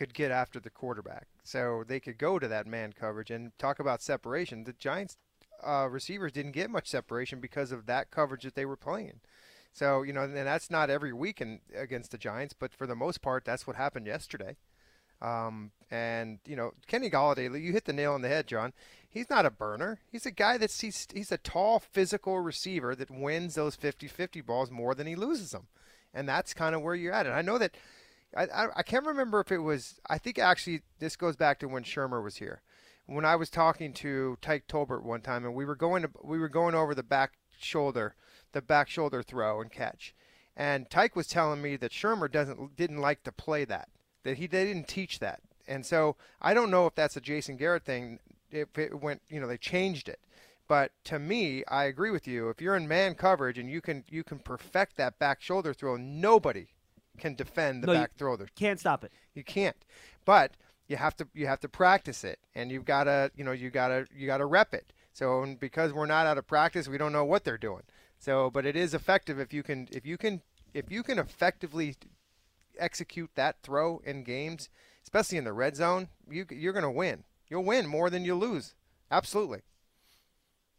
could get after the quarterback, so they could go to that man coverage and talk about separation. The Giants uh, receivers didn't get much separation because of that coverage that they were playing. So you know, and that's not every week in, against the Giants, but for the most part, that's what happened yesterday. Um, and you know, Kenny Golladay, you hit the nail on the head, John. He's not a burner. He's a guy that's he's, he's a tall, physical receiver that wins those 50-50 balls more than he loses them, and that's kind of where you're at. And I know that I, I I can't remember if it was. I think actually this goes back to when Shurmur was here. When I was talking to Tyke Tolbert one time, and we were going to we were going over the back shoulder, the back shoulder throw and catch, and Tyke was telling me that Shurmur doesn't didn't like to play that that he they didn't teach that. And so I don't know if that's a Jason Garrett thing. If it went, you know, they changed it. But to me, I agree with you. If you're in man coverage and you can you can perfect that back shoulder throw, nobody can defend the No, back throw. You can't stop it. You can't. But you have to you have to practice it, and you've got to you know you got to you got to rep it. So and because we're not out of practice, we don't know what they're doing. So, but it is effective if you can if you can if you can effectively execute that throw in games, especially in the red zone. You you're going to win. You'll win more than you lose. Absolutely.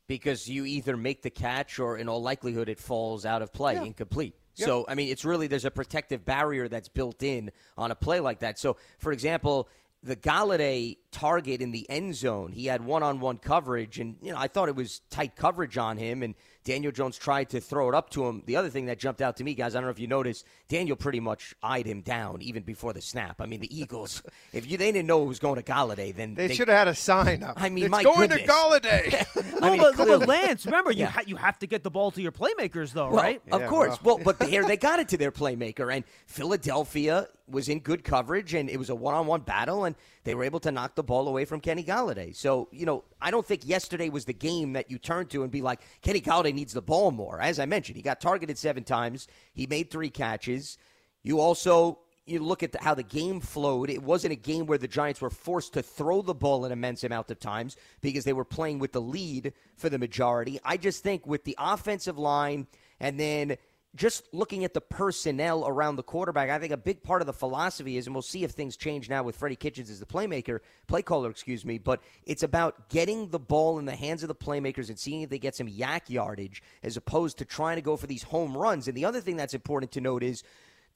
because you either make the catch or in all likelihood it falls out of play Yeah. incomplete So i mean it's really there's a protective barrier that's built in on a play like that. So for example the Golladay target in the end zone, he had one-on-one coverage, and you know I thought it was tight coverage on him, and Daniel Jones tried to throw it up to him. The other thing that jumped out to me, guys, I don't know if you noticed, Daniel pretty much eyed him down even before the snap. I mean, the Eagles, [LAUGHS] if you they didn't know it was going to Golladay, then They, should have had a sign up. I mean, it's my going goodness. to Golladay. No, [LAUGHS] I [LAUGHS] mean, but, but clearly- Lance, remember you ha- you have to get the ball to your playmakers, though, Well, right? Of course. well. Well, but here they got it to their playmaker, and Philadelphia was in good coverage, and it was a one-on-one battle, and they were able to knock the ball away from Kenny Golladay. So, you know, I don't think yesterday was the game that you turn to and be like, Kenny Golladay needs the ball more. As I mentioned, he got targeted seven times. He made three catches. You also you look at the, how the game flowed. It wasn't a game where the Giants were forced to throw the ball an immense amount of times because they were playing with the lead for the majority. I just think with the offensive line and then just looking at the personnel around the quarterback, I think a big part of the philosophy is, and we'll see if things change now with Freddie Kitchens as the playmaker, play caller, excuse me, but it's about getting the ball in the hands of the playmakers and seeing if they get some YAC yardage as opposed to trying to go for these home runs. And the other thing that's important to note is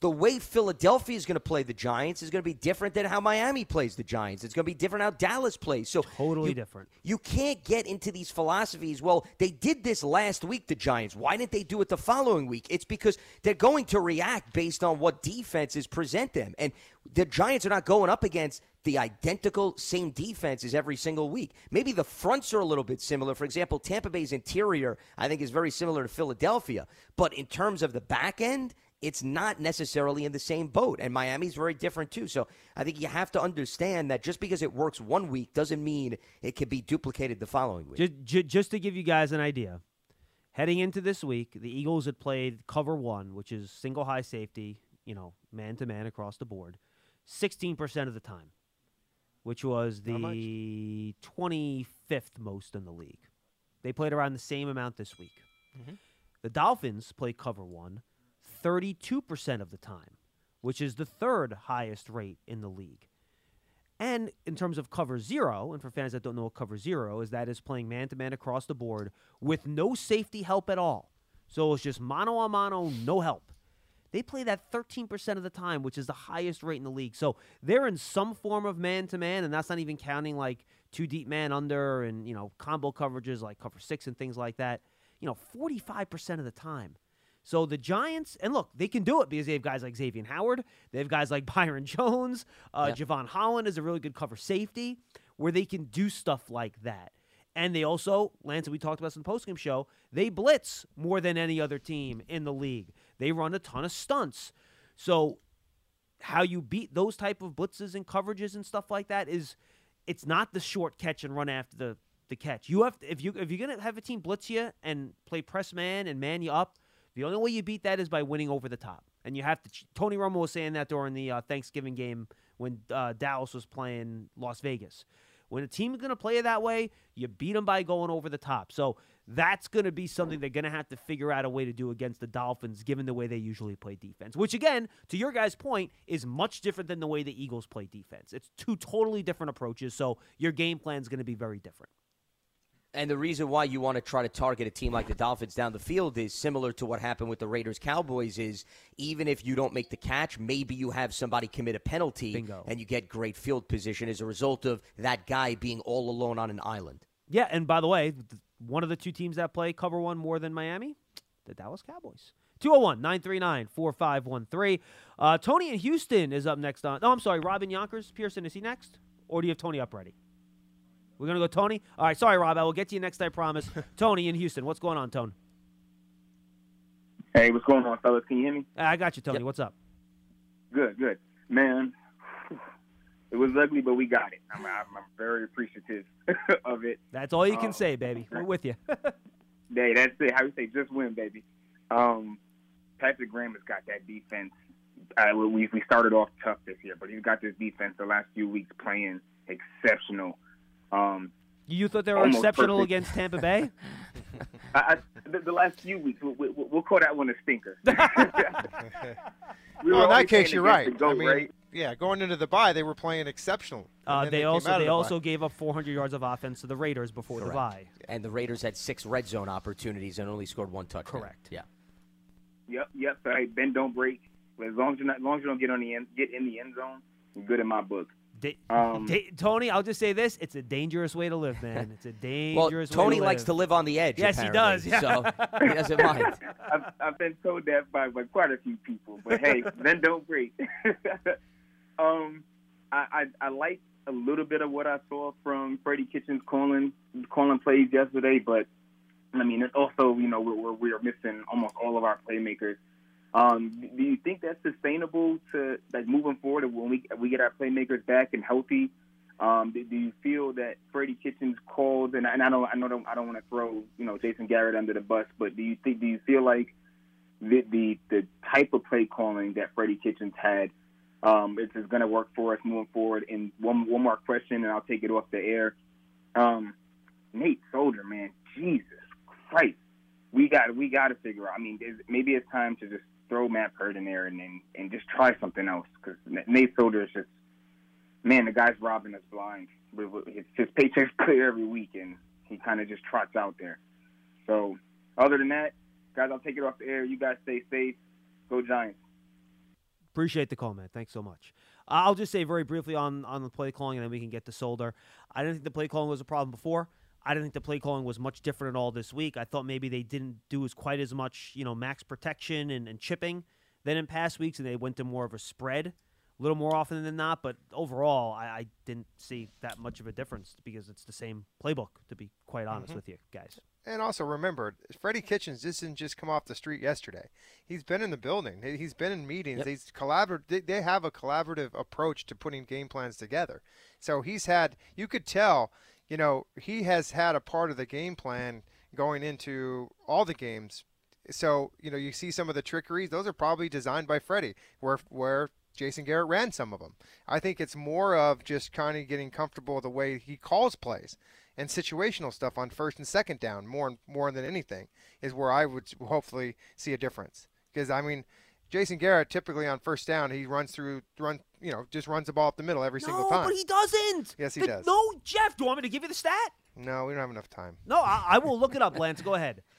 the way Philadelphia is going to play the Giants is going to be different than how Miami plays the Giants. It's going to be different how Dallas plays. So Totally you- different. You can't get into these philosophies. Well, they did this last week, the Giants. Why didn't they do it the following week? It's because they're going to react based on what defenses present them. And the Giants are not going up against the identical same defenses every single week. Maybe the fronts are a little bit similar. For example, Tampa Bay's interior, I think, is very similar to Philadelphia. But in terms of the back end, it's not necessarily in the same boat. And Miami's very different too. So I think you have to understand that just because it works one week doesn't mean it can be duplicated the following week. Just, just to give you guys an idea, heading into this week, the Eagles had played cover one, which is single high safety, you know, man to man across the board, 16% of the time, which was the 25th most in the league. They played around the same amount this week. Mm-hmm. The Dolphins play cover one 32% of the time, which is the third highest rate in the league. And in terms of cover zero, and for fans that don't know what cover zero is, that is playing man to man across the board with no safety help at all. So it's just mano a mano, no help. They play that 13% of the time, which is the highest rate in the league. So they're in some form of man to man, and that's not even counting like two deep man under and, you know, combo coverages like cover six and things like that. You know, 45% of the time. So the Giants, and look, they can do it because they have guys like Xavier Howard. They have guys like [LAUGHS] Byron Jones. Uh, Jevon Holland is a really good cover safety where they can do stuff like that. And they also, Lance, we talked about this in the postgame show, they blitz more than any other team in the league. They run a ton of stunts. So how you beat those type of blitzes and coverages and stuff like that is it's not the short catch and run after the, the catch. You have to, if you if you're gonna have a team blitz you and play press man and man you up, the only way you beat that is by winning over the top. And you have to. Tony Romo was saying that during the uh, Thanksgiving game when uh, Dallas was playing Las Vegas. When a team is going to play that way, you beat them by going over the top. So that's going to be something they're going to have to figure out a way to do against the Dolphins, given the way they usually play defense. Which, again, to your guys' point, is much different than the way the Eagles play defense. It's two totally different approaches. So your game plan is going to be very different. And the reason why you want to try to target a team like the Dolphins down the field is similar to what happened with the Raiders Cowboys is even if you don't make the catch, maybe you have somebody commit a penalty Bingo. and you get great field position as a result of that guy being all alone on an island. Yeah, and by the way, one of the two teams that play cover one more than Miami, the Dallas Cowboys. 201 939 4513. Uh, Tony in Houston is up next on. Oh, I'm sorry. Robin Yonkers. Pearson, is he next? Or do you have Tony up ready? We're going to go Tony? All right. Sorry, Rob. I will get to you next, I promise. [LAUGHS] Tony in Houston. What's going on, Tone? Hey, what's going on, fellas? Can you hear me? I got you, Tony. What's up? Good, good. Man, it was ugly, but we got it. I'm, I'm, I'm very appreciative [LAUGHS] of it. That's all you can Uh, say, baby. We're [LAUGHS] with you. Hey, that's it. How you say, just win, baby. Um, Patrick Graham has got that defense. Uh, we we started off tough this year, but he's got this defense the last few weeks playing exceptional. Um, you thought they were exceptional perfect. against Tampa Bay? [LAUGHS] I, I, the, the last few weeks, we, we, we'll call that one a stinker. [LAUGHS] [LAUGHS] We well, in that case, you're right. the GOAT, I mean, right? yeah, going into the bye, they were playing exceptional. Uh, then they also they the bye. also gave up 400 yards of offense to the Raiders before the bye. And the Raiders had six red zone opportunities and only scored one touchdown. Correct. Yeah. Yep, yep. So hey, bend don't break. As long as you not, as long as you don't get on the end, get in the end zone, you're good in my book. Da- Um, [LAUGHS] da- Tony, I'll just say this: it's a dangerous way to live, man. It's a [LAUGHS] dangerous. Well. Tony way to likes live. to live on the edge. Yes, he does. Yeah. So [LAUGHS] he doesn't mind. I've, I've been told that by, by quite a few people, but hey, then don't break. um, I, I I like a little bit of what I saw from Freddie Kitchens calling calling plays yesterday, but I mean, it's also you know we're we're, we're missing almost all of our playmakers. Um, do you think that's sustainable to like moving forward when we we get our playmakers back and healthy? Um, do, do you feel that Freddie Kitchens calls and I, and I don't, I know don't, I don't want to throw, you know, Jason Garrett under the bus, but do you think, do you feel like the the, the type of play calling that Freddie Kitchens had, um, is, is going to work for us moving forward? And one one more question, and I'll take it off the air. Um, Nate Solder, man, Jesus Christ, we got we got to figure out. I mean, maybe it's time to just throw Matt Peart in there and and, and just try something else because Nate Solder is just man, the guy's robbing us blind. His, his paycheck's [LAUGHS] clear every week, and he kind of just trots out there. So, other than that, guys, I'll take it off the air. You guys stay safe. Go Giants. Appreciate the call, man. Thanks so much. I'll just say very briefly on on the play calling, and then we can get to Solder. I didn't think the play calling was a problem before. I didn't think the play calling was much different at all this week. I thought maybe they didn't do as quite as much, you know, max protection and, and chipping than in past weeks, and they went to more of a spread a little more often than not. But overall, I, I didn't see that much of a difference because it's the same playbook. To be quite honest Mhm. with you guys. And also remember, Freddie Kitchens just didn't just come off the street yesterday. He's been in the building. He- He's been in meetings. Yep. He's collabor- they- They have a collaborative approach to putting game plans together. So he's had. You could tell. You know, he has had a part of the game plan going into all the games. So you know, you see some of the trickeries. Those are probably designed by Freddie, where where Jason Garrett ran some of them. I think it's more of just kind of getting comfortable with the way he calls plays and situational stuff on first and second down more more than anything is where I would hopefully see a difference. Because I mean, Jason Garrett typically on first down he runs through run you know just runs the ball up the middle every single time. no, but he doesn't. Yes, he The- does. No, Jeff. Do you want me to give you the stat? No, we don't have enough time. No, I, I will look it up, Lance. Go ahead. [LAUGHS]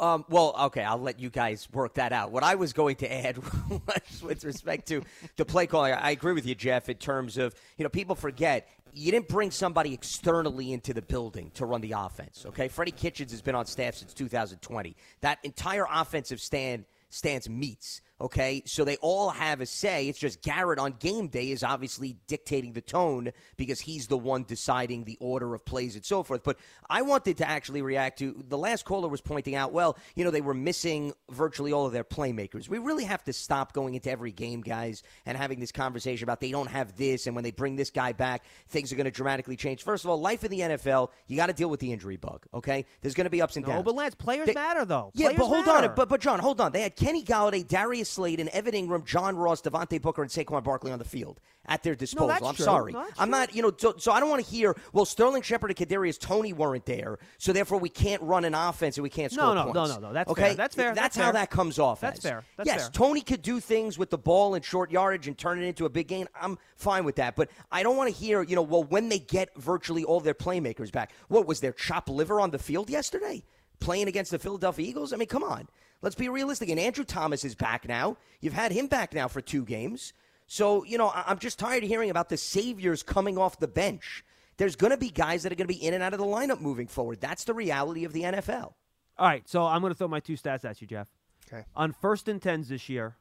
Um, well, okay, I'll let you guys work that out. What I was going to add [LAUGHS] was with respect to the play calling. I agree with you, Jeff, in terms of, you know, people forget you didn't bring somebody externally into the building to run the offense, okay? Freddie Kitchens has been on staff since 2020. That entire offensive stand stance meets, okay? So they all have a say. It's just Garrett on game day is obviously dictating the tone because he's the one deciding the order of plays and so forth. But I wanted to actually react to the last caller was pointing out, well, you know, they were missing virtually all of their playmakers. We really have to stop going into every game, guys, and having this conversation about they don't have this and when they bring this guy back, things are going to dramatically change. First of all, life in the NFL, you got to deal with the injury bug, okay? There's going to be ups and downs. No, but Lance, players They- matter though. Yeah, Players but hold matter. on. But but John, hold on. They had Kenny Golladay, Darius Slayton, and Evan Engram, John Ross, Devontae Booker, and Saquon Barkley on the field at their disposal. that's I'm true. sorry. No, I'm not. You know. So, so I don't want to hear. Well, Sterling Shepard and Kadarius Toney weren't there, so therefore we can't run an offense and we can't No, score no, no, points. no, no. That's okay. fair. That's fair. That's, That's how that comes off. That's as. fair. That's yes, fair. Toney could do things with the ball and short yardage and turn it into a big gain. I'm fine with that, but I don't want to hear. You know, well, when they get virtually all their playmakers back, what was their chop liver on the field yesterday? Playing against the Philadelphia Eagles? I mean, come on. Let's be realistic. And Andrew Thomas is back now. You've had him back now for two games. So, you know, I- I'm just tired of hearing about the saviors coming off the bench. There's going to be guys that are going to be in and out of the lineup moving forward. That's the reality of the NFL. All right, so I'm going to throw my two stats at you, Jeff. Okay. On first and tens this year,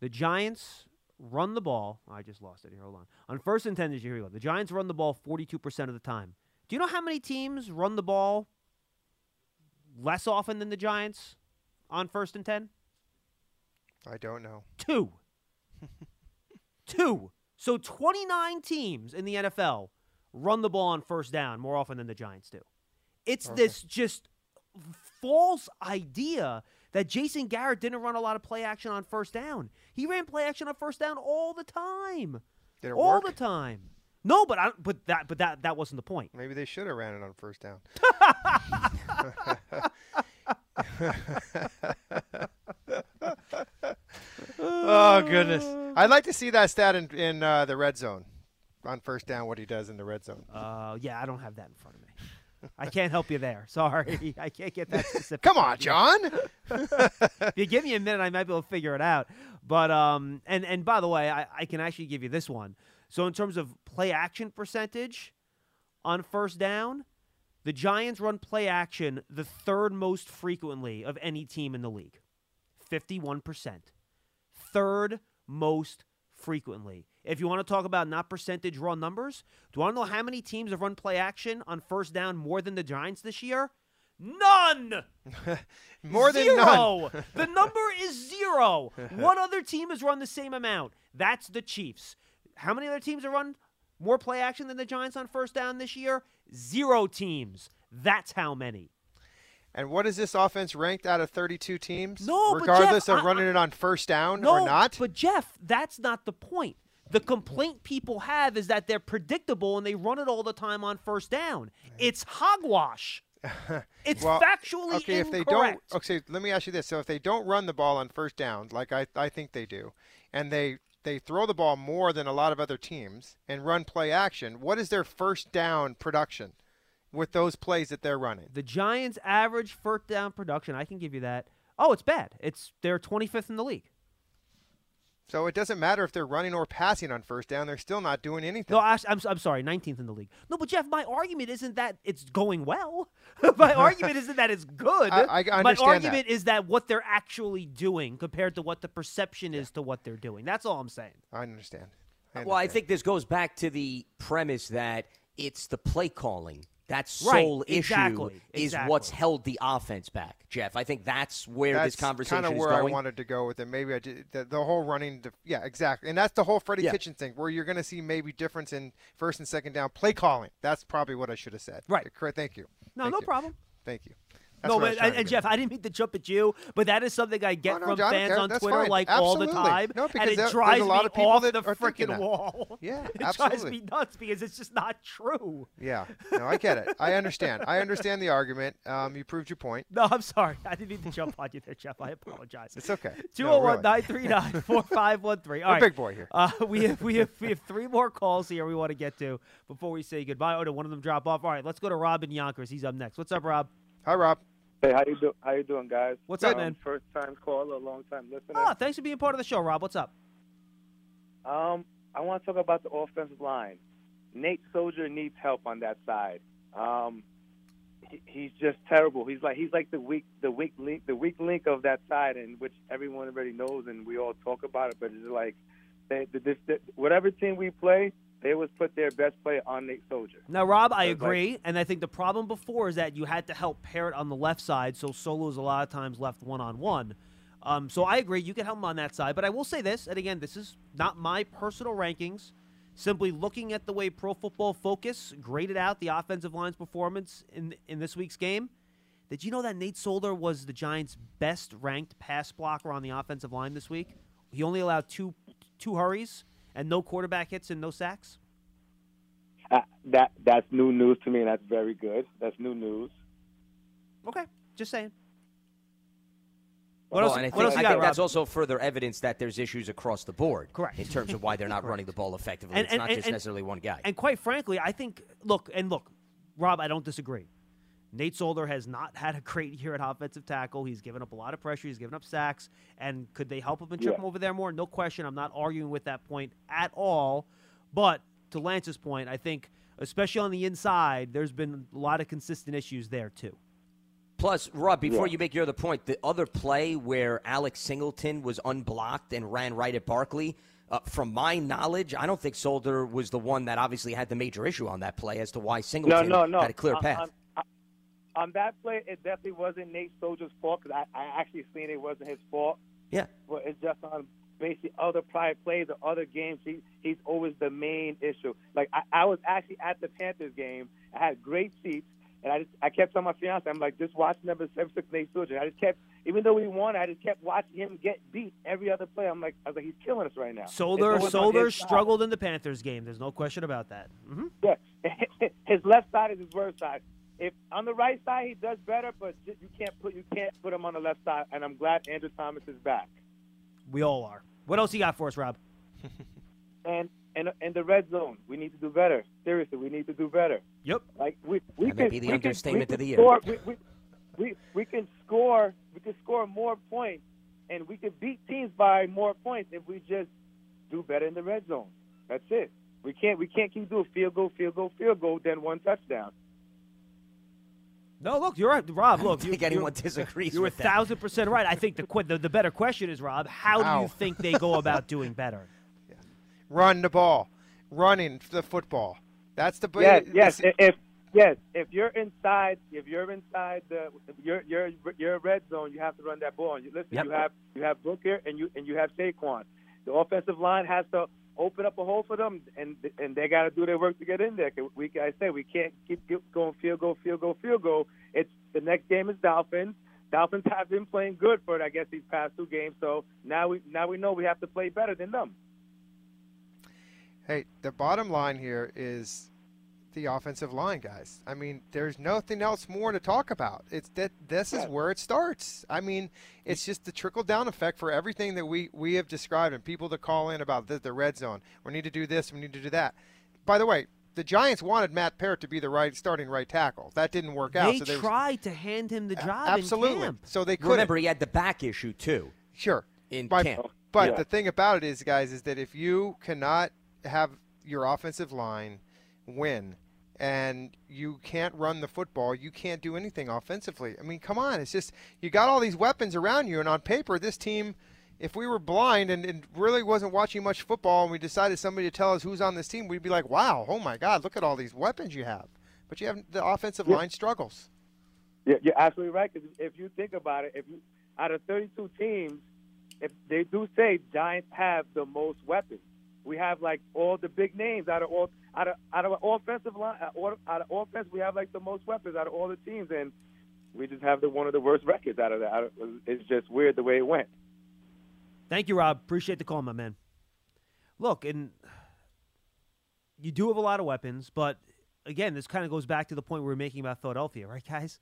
the Giants run the ball. Oh, I just lost it here. Hold on. On first and ten this year, here we go. The Giants run the ball 42% of the time. Do you know how many teams run the ball less often than the Giants on first and ten? I don't know. Two. [LAUGHS] Two. So 29 teams in the NFL run the ball on first down more often than the Giants do. It's this just false idea that Jason Garrett didn't run a lot of play action on first down. He ran play action on first down all the time. Did it all work? the time. No, but I, but that but that that wasn't the point. Maybe they should have ran it on first down. [LAUGHS] oh goodness! I'd like to see that stat in, in uh, the red zone on first down. What he does in the red zone. Uh, yeah, I don't have that in front of me. I can't help you there. Sorry, [LAUGHS] I can't get that specific. Come on, John. [LAUGHS] if you give me a minute, I might be able to figure it out. But um, and and by the way, I, I can actually give you this one. So in terms of play action percentage on first down, the Giants run play action the third most frequently of any team in the league, fifty-one percent. Third most frequently. If you want to talk about not percentage raw numbers, do you want to know how many teams have run play action on first down more than the Giants this year? None. [LAUGHS] More than zero. none. [LAUGHS] the number is zero. [LAUGHS] One other team has run the same amount. That's the Chiefs. How many other teams have run more play action than the Giants on first down this year? Zero teams. That's how many. And what is this offense ranked out of 32 teams? No, regardless Jeff, of I- running it on first down No, or not. But Jeff, that's not the point. The complaint people have is that they're predictable and they run it all the time on first down. It's hogwash. [LAUGHS] It's Well, factually okay, if they incorrect. don't, okay, let me ask you this: so if they don't run the ball on first down, like I, I think they do, and they they throw the ball more than a lot of other teams and run play action, what is their first down production with those plays that they're running? The Giants' average first down production, I can give you that. Oh, it's bad. It's they're 25th in the league. So it doesn't matter if they're running or passing on first down; they're still not doing anything. No, Ash, I'm, I'm sorry, 19th in the league. No, but Jeff, my argument isn't that it's going well. [LAUGHS] my [LAUGHS] argument isn't that it's good. I- I my argument that. is that what they're actually doing compared to what the perception is to what they're doing. That's all I'm saying. I understand. I Well, I think this goes back to the premise that it's the play calling. That Right, sole exactly, issue is what's held the offense back, Jeff. I think that's where that's this conversation is going. kind of where. I wanted to go with it. Maybe I did the, the whole running. The, yeah, exactly. And that's the whole Freddie Yeah. Kitchens thing, where you're going to see maybe difference in first and second down play calling. That's probably what I should have said. Right. Correct. Thank you. No, Thank no you. problem. Thank you. That's no, but and, to and do. Jeff, I didn't mean to jump at you, but that is something I get Oh, no, from John, fans on Twitter fine. like all the time, No, and because it there- drives a lot me of people off that the freaking wall. Yeah, [LAUGHS] it drives me nuts because it's just not true. Yeah. No, I get it. I understand. I understand the argument. Um, you proved your point. No, I'm sorry. I didn't mean to jump on you there, Jeff. I apologize. It's okay. No, 201 really. 939 4513. All big boy here. Uh, we, have, we, have, we have three more calls here we want to get to before we say goodbye. Oh, did one of them drop off? All right, let's go to Rob in Yonkers. He's up next. What's up, Rob? Hi, Rob. Hey, how you do? How you doing, guys? What's up, Um, man? First time caller, long time listener. Oh, thanks for being part of the show, Rob. What's up? Um, I want to talk about the offensive line. Nate Solder needs help on that side. Um, he, he's just terrible. He's like he's like the weak the weak link the weak link of that side, and which everyone already knows, and we all talk about it. But it's like they, the, this, the, whatever team we play, they was put their best player on Nate Solder. Now, Rob, I So, like- agree, and I think the problem before is that you had to help pair it on the left side, so Solo Solo's a lot of times left one on one. Um, so I agree, you can help him on that side, but I will say this, and again, this is not my personal rankings. Simply looking at the way Pro Football Focus graded out the offensive line's performance in in this week's game, did you know that Nate Solder was the Giants' best ranked pass blocker on the offensive line this week? He only allowed two two hurries and no quarterback hits and no sacks. Uh, that that's new news to me, and that's very good. That's new news. Okay, just saying. What Well, else? and I what think, else you I got, think Rob? that's also further evidence that there's issues across the board. Correct. In terms of why they're not [LAUGHS] running the ball effectively. And- it's and- not and- just and- necessarily one guy. And quite frankly, I think look and look, Rob, I don't disagree. Nate Solder has not had a great year at offensive tackle. He's given up a lot of pressure. He's given up sacks. And could they help him and trip Yeah. him over there more? No question. I'm not arguing with that point at all. But to Lance's point, I think, especially on the inside, there's been a lot of consistent issues there too. Plus, Rob, before Yeah. you make your other point, the other play where Alex Singleton was unblocked and ran right at Barkley, uh, from my knowledge, I don't think Solder was the one that obviously had the major issue on that play as to why Singleton no, no. had a clear On- path. On, on, that play, it definitely wasn't Nate Solder's fault because I, I actually seen it wasn't his fault. yeah. But it's just on basically other prior plays or other games. He, he's always the main issue. Like I, I was actually at the Panthers game. I had great seats, and I just I kept telling my fiance, I'm like, just watch number seven six Nate Solder. I just kept, even though we won, I just kept watching him get beat every other play. I'm like, I was like, he's killing us right now. Solder, It's always on Solder his side. struggled in the Panthers game. There's no question about that. Mm-hmm. Yeah, [LAUGHS] his left side is his worst side. If on the right side he does better, but ju- you can't put you can't put him on the left side. And I'm glad Andrew Thomas is back. We all are. What else you got for us, Rob? [LAUGHS] And and in the red zone, we need to do better. Seriously, we need to do better. Yep. Like we we That may can be the we can- understatement we of the year. Score, we, we, we we can score we can score more points, and we can beat teams by more points if we just do better in the red zone. That's it. We can't we can't keep doing field goal, field goal, field goal, then one touchdown. No, look, you're right, Rob. I Look, don't you, think you're- anyone disagrees You're a with that. thousand percent right. I think the, the the better question is, Rob, how do you think they go about doing better? [LAUGHS] Run the ball, running the football. That's the Yes, the- yes. i- If yes, if you're inside, if you're inside the your your your red zone, you have to run that ball. And you, listen, Yep. you have you have Booker and you and you have Saquon. The offensive line has to open up a hole for them, and and they got to do their work to get in there. We, like I say, we can't keep going field goal, field goal, field goal. It's the next game is Dolphins. Dolphins [LAUGHS] have been playing good for I guess these past two games. So now we now we know we have to play better than them. Hey, the bottom line here is the offensive line, guys. I mean, there's nothing else more to talk about. It's that this is where it starts. I mean, it's just the trickle down effect for everything that we we have described and people that call in about the, the red zone. We need to do this. We need to do that. By the way, the Giants wanted Matt Peart to be the right starting right tackle. That didn't work out. They so they tried to hand him the job absolutely. in camp. So they could Remember, he had the back issue too sure in By- camp. But Yeah. the thing about it is, guys, is that if you cannot have your offensive line win and you can't run the football, you can't do anything offensively. I mean, come on. It's just, you got all these weapons around you, and on paper, this team, if we were blind and, and really wasn't watching much football and we decided somebody to tell us who's on this team, we'd be like, wow, oh my God, look at all these weapons you have. But you have the offensive Yeah. line struggles. Yeah, you're absolutely right. Because if you think about it, if you out of 32 teams, if they do say Giants have the most weapons, we have like all the big names out of all out of out of offensive line uh, of, out of offense. We have like the most weapons out of all the teams, and we just have the one of the worst records out of that. It's just weird the way it went. Thank you, Rob. Appreciate the call, my man. Look, and you do have a lot of weapons, but again, this kind of goes back to the point we were making about Philadelphia, right, guys?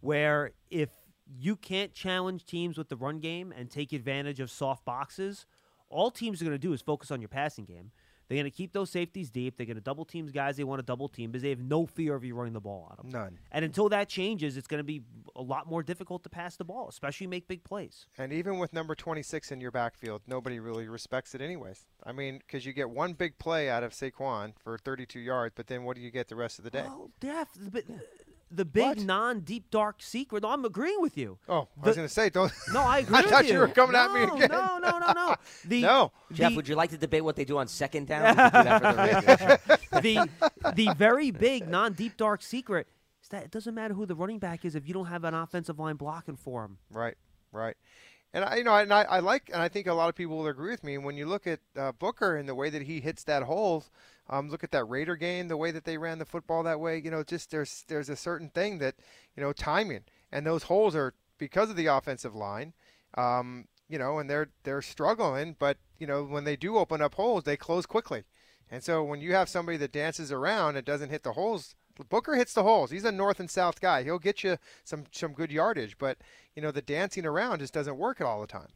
Where if you can't challenge teams with the run game and take advantage of soft boxes, all teams are going to do is focus on your passing game. They're going to keep those safeties deep. They're going to double teams guys they want to double team because they have no fear of you running the ball on them. None. And until that changes, it's going to be a lot more difficult to pass the ball, especially make big plays. And even with number 26 in your backfield, nobody really respects it anyways. I mean, because you get one big play out of Saquon for 32 yards, but then what do you get the rest of the day? Well, Jeff, the, the big non-deep dark secret. No, I'm agreeing with you. Oh, I was going to say, don't. No, I [LAUGHS] agree I with thought you. you were coming no, at me again. No, no, no, no. [LAUGHS] The, No. Jeff, the- would you like to debate what they do on second down? Do the [LAUGHS] the the very big non-deep dark secret is that it doesn't matter who the running back is if you don't have an offensive line blocking for him. Right, right. And I, you know, and I, I like, and I think a lot of people will agree with me when you look at uh, Booker and the way that he hits that hole. Um, look at that Raider game, the way that they ran the football that way. You know, just there's there's a certain thing that you know timing, and those holes are because of the offensive line. Um, you know, and they're they're struggling, but you know when they do open up holes, they close quickly. And so when you have somebody that dances around and doesn't hit the holes, Booker hits the holes. He's a north and south guy. He'll get you some some good yardage, but you know the dancing around just doesn't work all the time.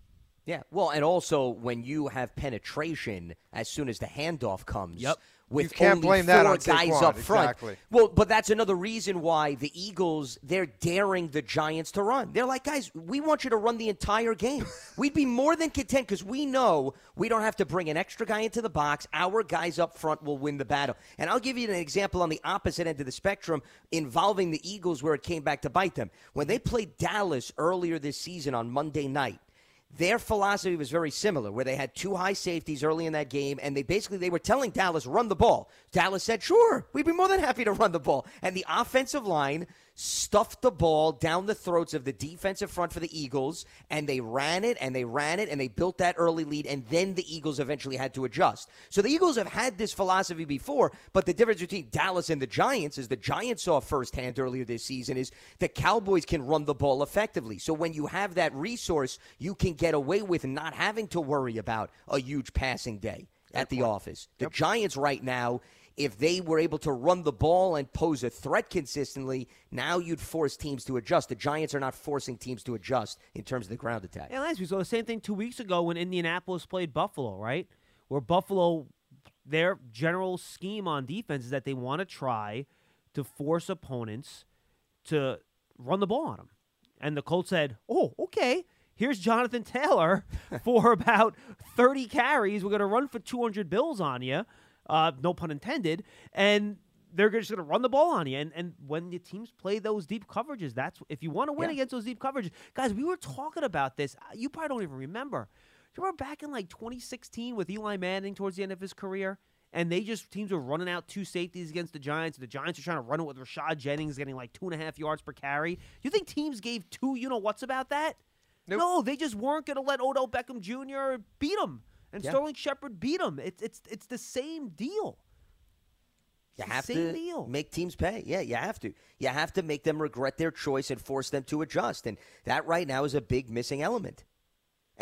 Yeah, well, and also when you have penetration as soon as the handoff comes. Yep. With You can't only blame that four on guys Saquon, up front. exactly. Well, but that's another reason why the Eagles they're daring the Giants to run. They're like, guys, we want you to run the entire game. [LAUGHS] We'd be more than content because we know we don't have to bring an extra guy into the box. Our guys up front will win the battle. And I'll give you an example on the opposite end of the spectrum involving the Eagles where it came back to bite them. When they played Dallas earlier this season on Monday night, their philosophy was very similar where they had two high safeties early in that game and they basically they were telling dallas run the ball. Dallas said sure we'd be more than happy to run the ball. And the offensive line stuffed the ball down the throats of the defensive front for the eagles and they ran it and they ran it and they built that early lead and then the eagles eventually had to adjust. So the eagles have had this philosophy before but the difference between dallas and the giants is the giants saw firsthand earlier this season is the cowboys can run the ball effectively. So when you have that resource you can get away with not having to worry about a huge passing day at the office. The Giants right now, if they were able to run the ball and pose a threat consistently, now you'd force teams to adjust. The Giants are not forcing teams to adjust in terms of the ground attack. Yeah, last we saw the same thing two weeks ago when Indianapolis played Buffalo, right? Where Buffalo, their general scheme on defense is that they want to try to force opponents to run the ball on them. And the Colts said, "Oh, okay. Here's Jonathan Taylor [LAUGHS] for about 30 carries. We're going to run for 200 bills on you. Uh, no pun intended. And they're just going to run the ball on you. And and when the teams play those deep coverages, that's if you want to win Yeah. against those deep coverages, guys. We were talking about this. Uh, You probably don't even remember. Do you remember back in like 2016 with Eli Manning towards the end of his career? And they just teams were running out two safeties against the Giants. The Giants are trying to run it with Rashad Jennings getting like two and a half yards per carry. You think teams gave two you know what's about that? No, they just weren't going to let Odell Beckham Jr. beat them, and Yeah. Sterling Shepard beat them. It's it's it's the same deal. You have to deal. make teams pay. Yeah, you have to. You have to make them regret their choice and force them to adjust. And that right now is a big missing element.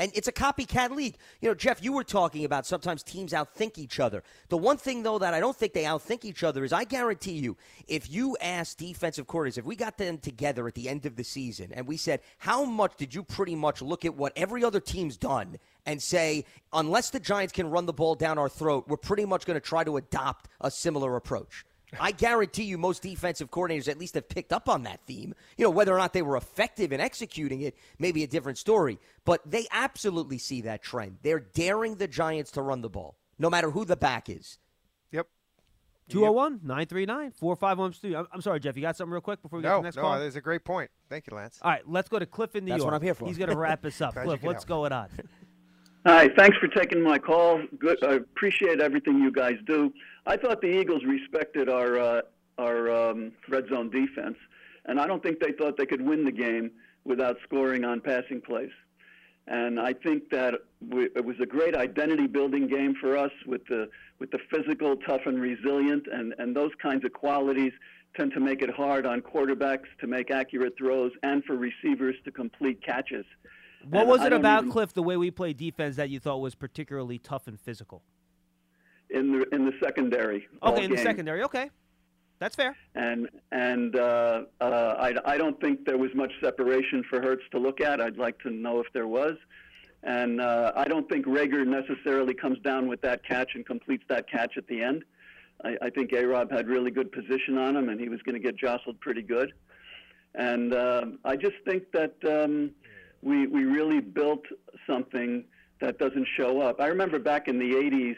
And it's a copycat league. You know, Jeff, you were talking about sometimes teams outthink each other. The one thing, though, that I don't think they outthink each other is I guarantee you, if you ask defensive coordinators, if we got them together at the end of the season and we said, how much did you pretty much look at what every other team's done and say, unless the Giants can run the ball down our throat, we're pretty much going to try to adopt a similar approach? I guarantee you most defensive coordinators at least have picked up on that theme. You know, whether or not they were effective in executing it, maybe a different story. But they absolutely see that trend. They're daring the Giants to run the ball, no matter who the back is. Yep. 201 939 4513. I'm I'm sorry, Jeff. You got something real quick before we get to the next no, call? that's a great point. Thank you, Lance. All right, let's go to Cliff in New That's York. what I'm here for. He's going to wrap us up. [LAUGHS] Glad Cliff, what's help. going on? [LAUGHS] Hi, thanks for taking my call. Good, I appreciate everything you guys do. I thought the Eagles respected our uh, our um, red zone defense, and I don't think they thought they could win the game without scoring on passing plays. And I think that we, it was a great identity building game for us with the with the physical, tough, and resilient, and and those kinds of qualities tend to make it hard on quarterbacks to make accurate throws and for receivers to complete catches. What And was it about, even- Cliff, the way we play defense that you thought was particularly tough and physical? in the in the secondary? Okay, in the secondary. Okay. That's fair. and and uh, uh, I, I don't think there was much separation for Hurts to look at. I'd like to know if there was, and uh, I don't think Reagor necessarily comes down with that catch and completes that catch at the end. I, I think A. Rob had really good position on him, and he was going to get jostled pretty good. And uh, I just think that um, we we really built something that doesn't show up. I remember back in the '80s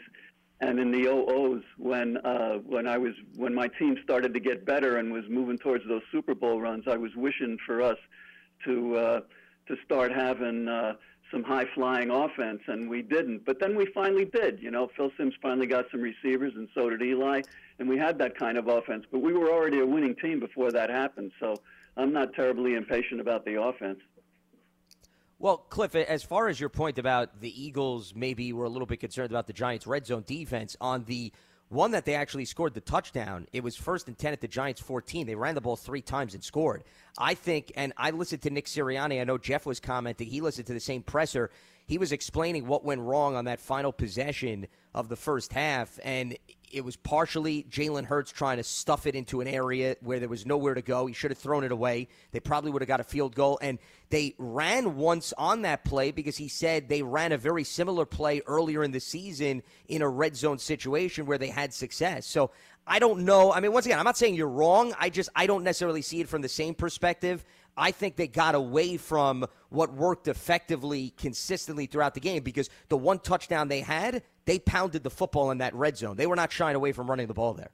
and in the 00s when uh, when I was when my team started to get better and was moving towards those Super Bowl runs, I was wishing for us to uh, to start having uh, some high flying offense, and we didn't. But then we finally did. You know, Phil Simms finally got some receivers, and so did Eli, and we had that kind of offense. But we were already a winning team before that happened, so I'm not terribly impatient about the offense. Well, Cliff, as far as your point about the Eagles maybe were a little bit concerned about the Giants' red zone defense, on the one that they actually scored the touchdown, it was first and 10 at the Giants' 14. They ran the ball three times and scored. I think, and I listened to Nick Sirianni. I know Jeff was commenting. He listened to the same presser. He was explaining what went wrong on that final possession of the first half, and it was partially Jalen Hurts trying to stuff it into an area where there was nowhere to go. He should have thrown it away. They probably would have got a field goal. And they ran once on that play because he said they ran a very similar play earlier in the season in a red zone situation where they had success. So I don't know. I mean, once again, I'm not saying you're wrong. I just I don't necessarily see it from the same perspective. I think they got away from what worked effectively consistently throughout the game because the one touchdown they had, they pounded the football in that red zone. They were not shying away from running the ball there.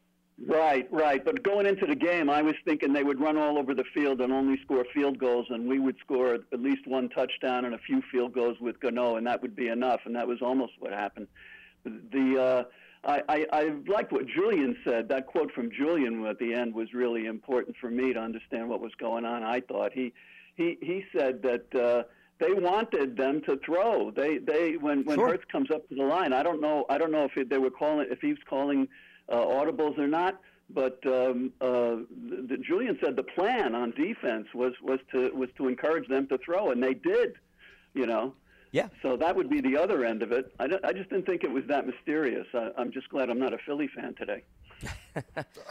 Right, right. But going into the game, I was thinking they would run all over the field and only score field goals, and we would score at least one touchdown and a few field goals with Gano, and that would be enough. And that was almost what happened. The uh, I, I, I liked what Julian said. That quote from Julian at the end was really important for me to understand what was going on. I thought he he he said that. Uh, they wanted them to throw. They they when when Sure. Hurts comes up to the line, I don't know I don't know if they were calling if he was calling uh, audibles or not. But um, uh, the, the, Julian said the plan on defense was was to was to encourage them to throw, and they did. You know. Yeah. So that would be the other end of it. I, I just didn't think it was that mysterious. I, I'm just glad I'm not a Philly fan today. [LAUGHS]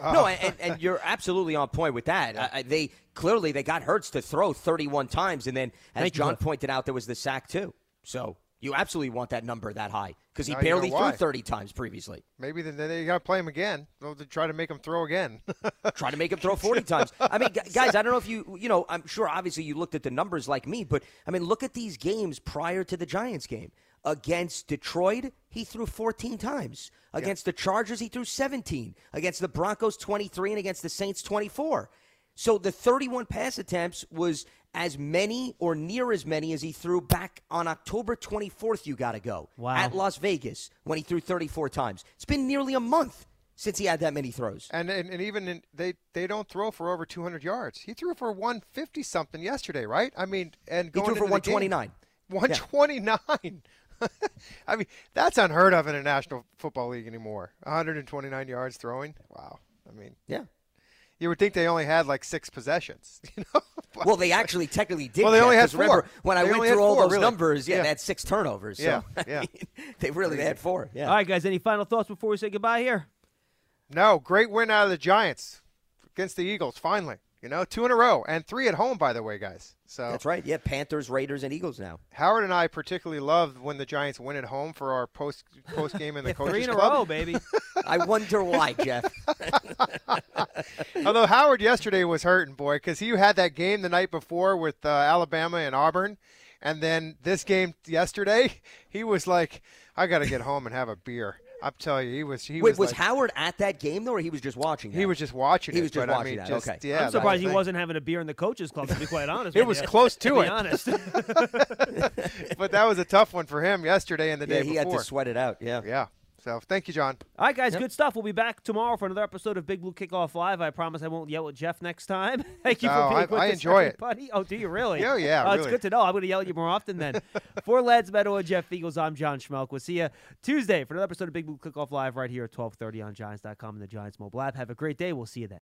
No, and, and you're absolutely on point with that. I- they clearly they got Hurts to throw 31 times, and then as Thank John Cliff. pointed out, there was the sack too. So you absolutely want that number that high because he Now you know barely threw 30 times previously. Maybe then they got to play him again. They'll try to make him throw again. [LAUGHS] Try to make him throw 40 times. I mean, guys, I don't know if you, you know, I'm sure obviously you looked at the numbers like me, but I mean, look at these games prior to the Giants game. Against Detroit, he threw 14 times. Against the Chargers, he threw 17. Against the Broncos, 23, and against the Saints, 24. So the 31 pass attempts was as many or near as many as he threw back on October 24th. You got to go Wow. at Las Vegas when he threw 34 times. It's been nearly a month since he had that many throws. and, and and even in, they they don't throw for over 200 yards. He threw for 150 something yesterday, right? I mean, and He going threw for into the game- 129. 129. [LAUGHS] I mean, that's unheard of in a National Football League anymore. 129 yards throwing. Wow. I mean, Yeah. You would think they only had like six possessions. [LAUGHS] You know? [LAUGHS] Well, they actually technically did. Well, they Jeff, only had 'cause remember, four. when I went through all four, those really. numbers, yeah, Yeah. they had six turnovers. So, Yeah, [LAUGHS] I yeah. mean, they really they had four. Yeah. All right, guys. Any final thoughts before we say goodbye here? No, great win out of the Giants against the Eagles. Finally, you know, two in a row and three at home, by the way, guys. So That's right. Yeah, Panthers, Raiders, and Eagles now. Howard and I particularly love when the Giants win at home for our post post game in the [LAUGHS] coaches Three in a row, baby. I wonder why, Jeff. [LAUGHS] Although Howard yesterday was hurting, boy, because he had that game the night before with uh, Alabama and Auburn, and then this game yesterday, [LAUGHS] he was like, "I got to get home and have a beer." I'm telling you, he was. He Wait, was, was like- Howard at that game though, or he was just watching? He was just watching He it, was just but, I watching mean, that. just- okay. yeah, I'm surprised he thing. wasn't having a beer in the coaches club. To be quite honest, [LAUGHS] It was you, close to be it. honest. [LAUGHS] [LAUGHS] but that was a tough one for him yesterday and the Yeah, day he before. had to sweat it out. Yeah. Yeah. So thank you, John. All right, guys, Yep. good stuff. We'll be back tomorrow for another episode of Big Blue Kickoff Live. I promise I won't yell at Jeff next time. [LAUGHS] Thank you for No, being I- with I us, enjoy it. everybody. Oh, do you really? Yeah, yeah, Oh, It's good to know. I'm going to yell at you more often then. [LAUGHS] for Lance Medow and Jeff Feagles, I'm John Schmeelk. We'll see you Tuesday for another episode of Big Blue Kickoff Live right here at 1230 on Giants.com and the Giants mobile app. Have a great day. We'll see you then.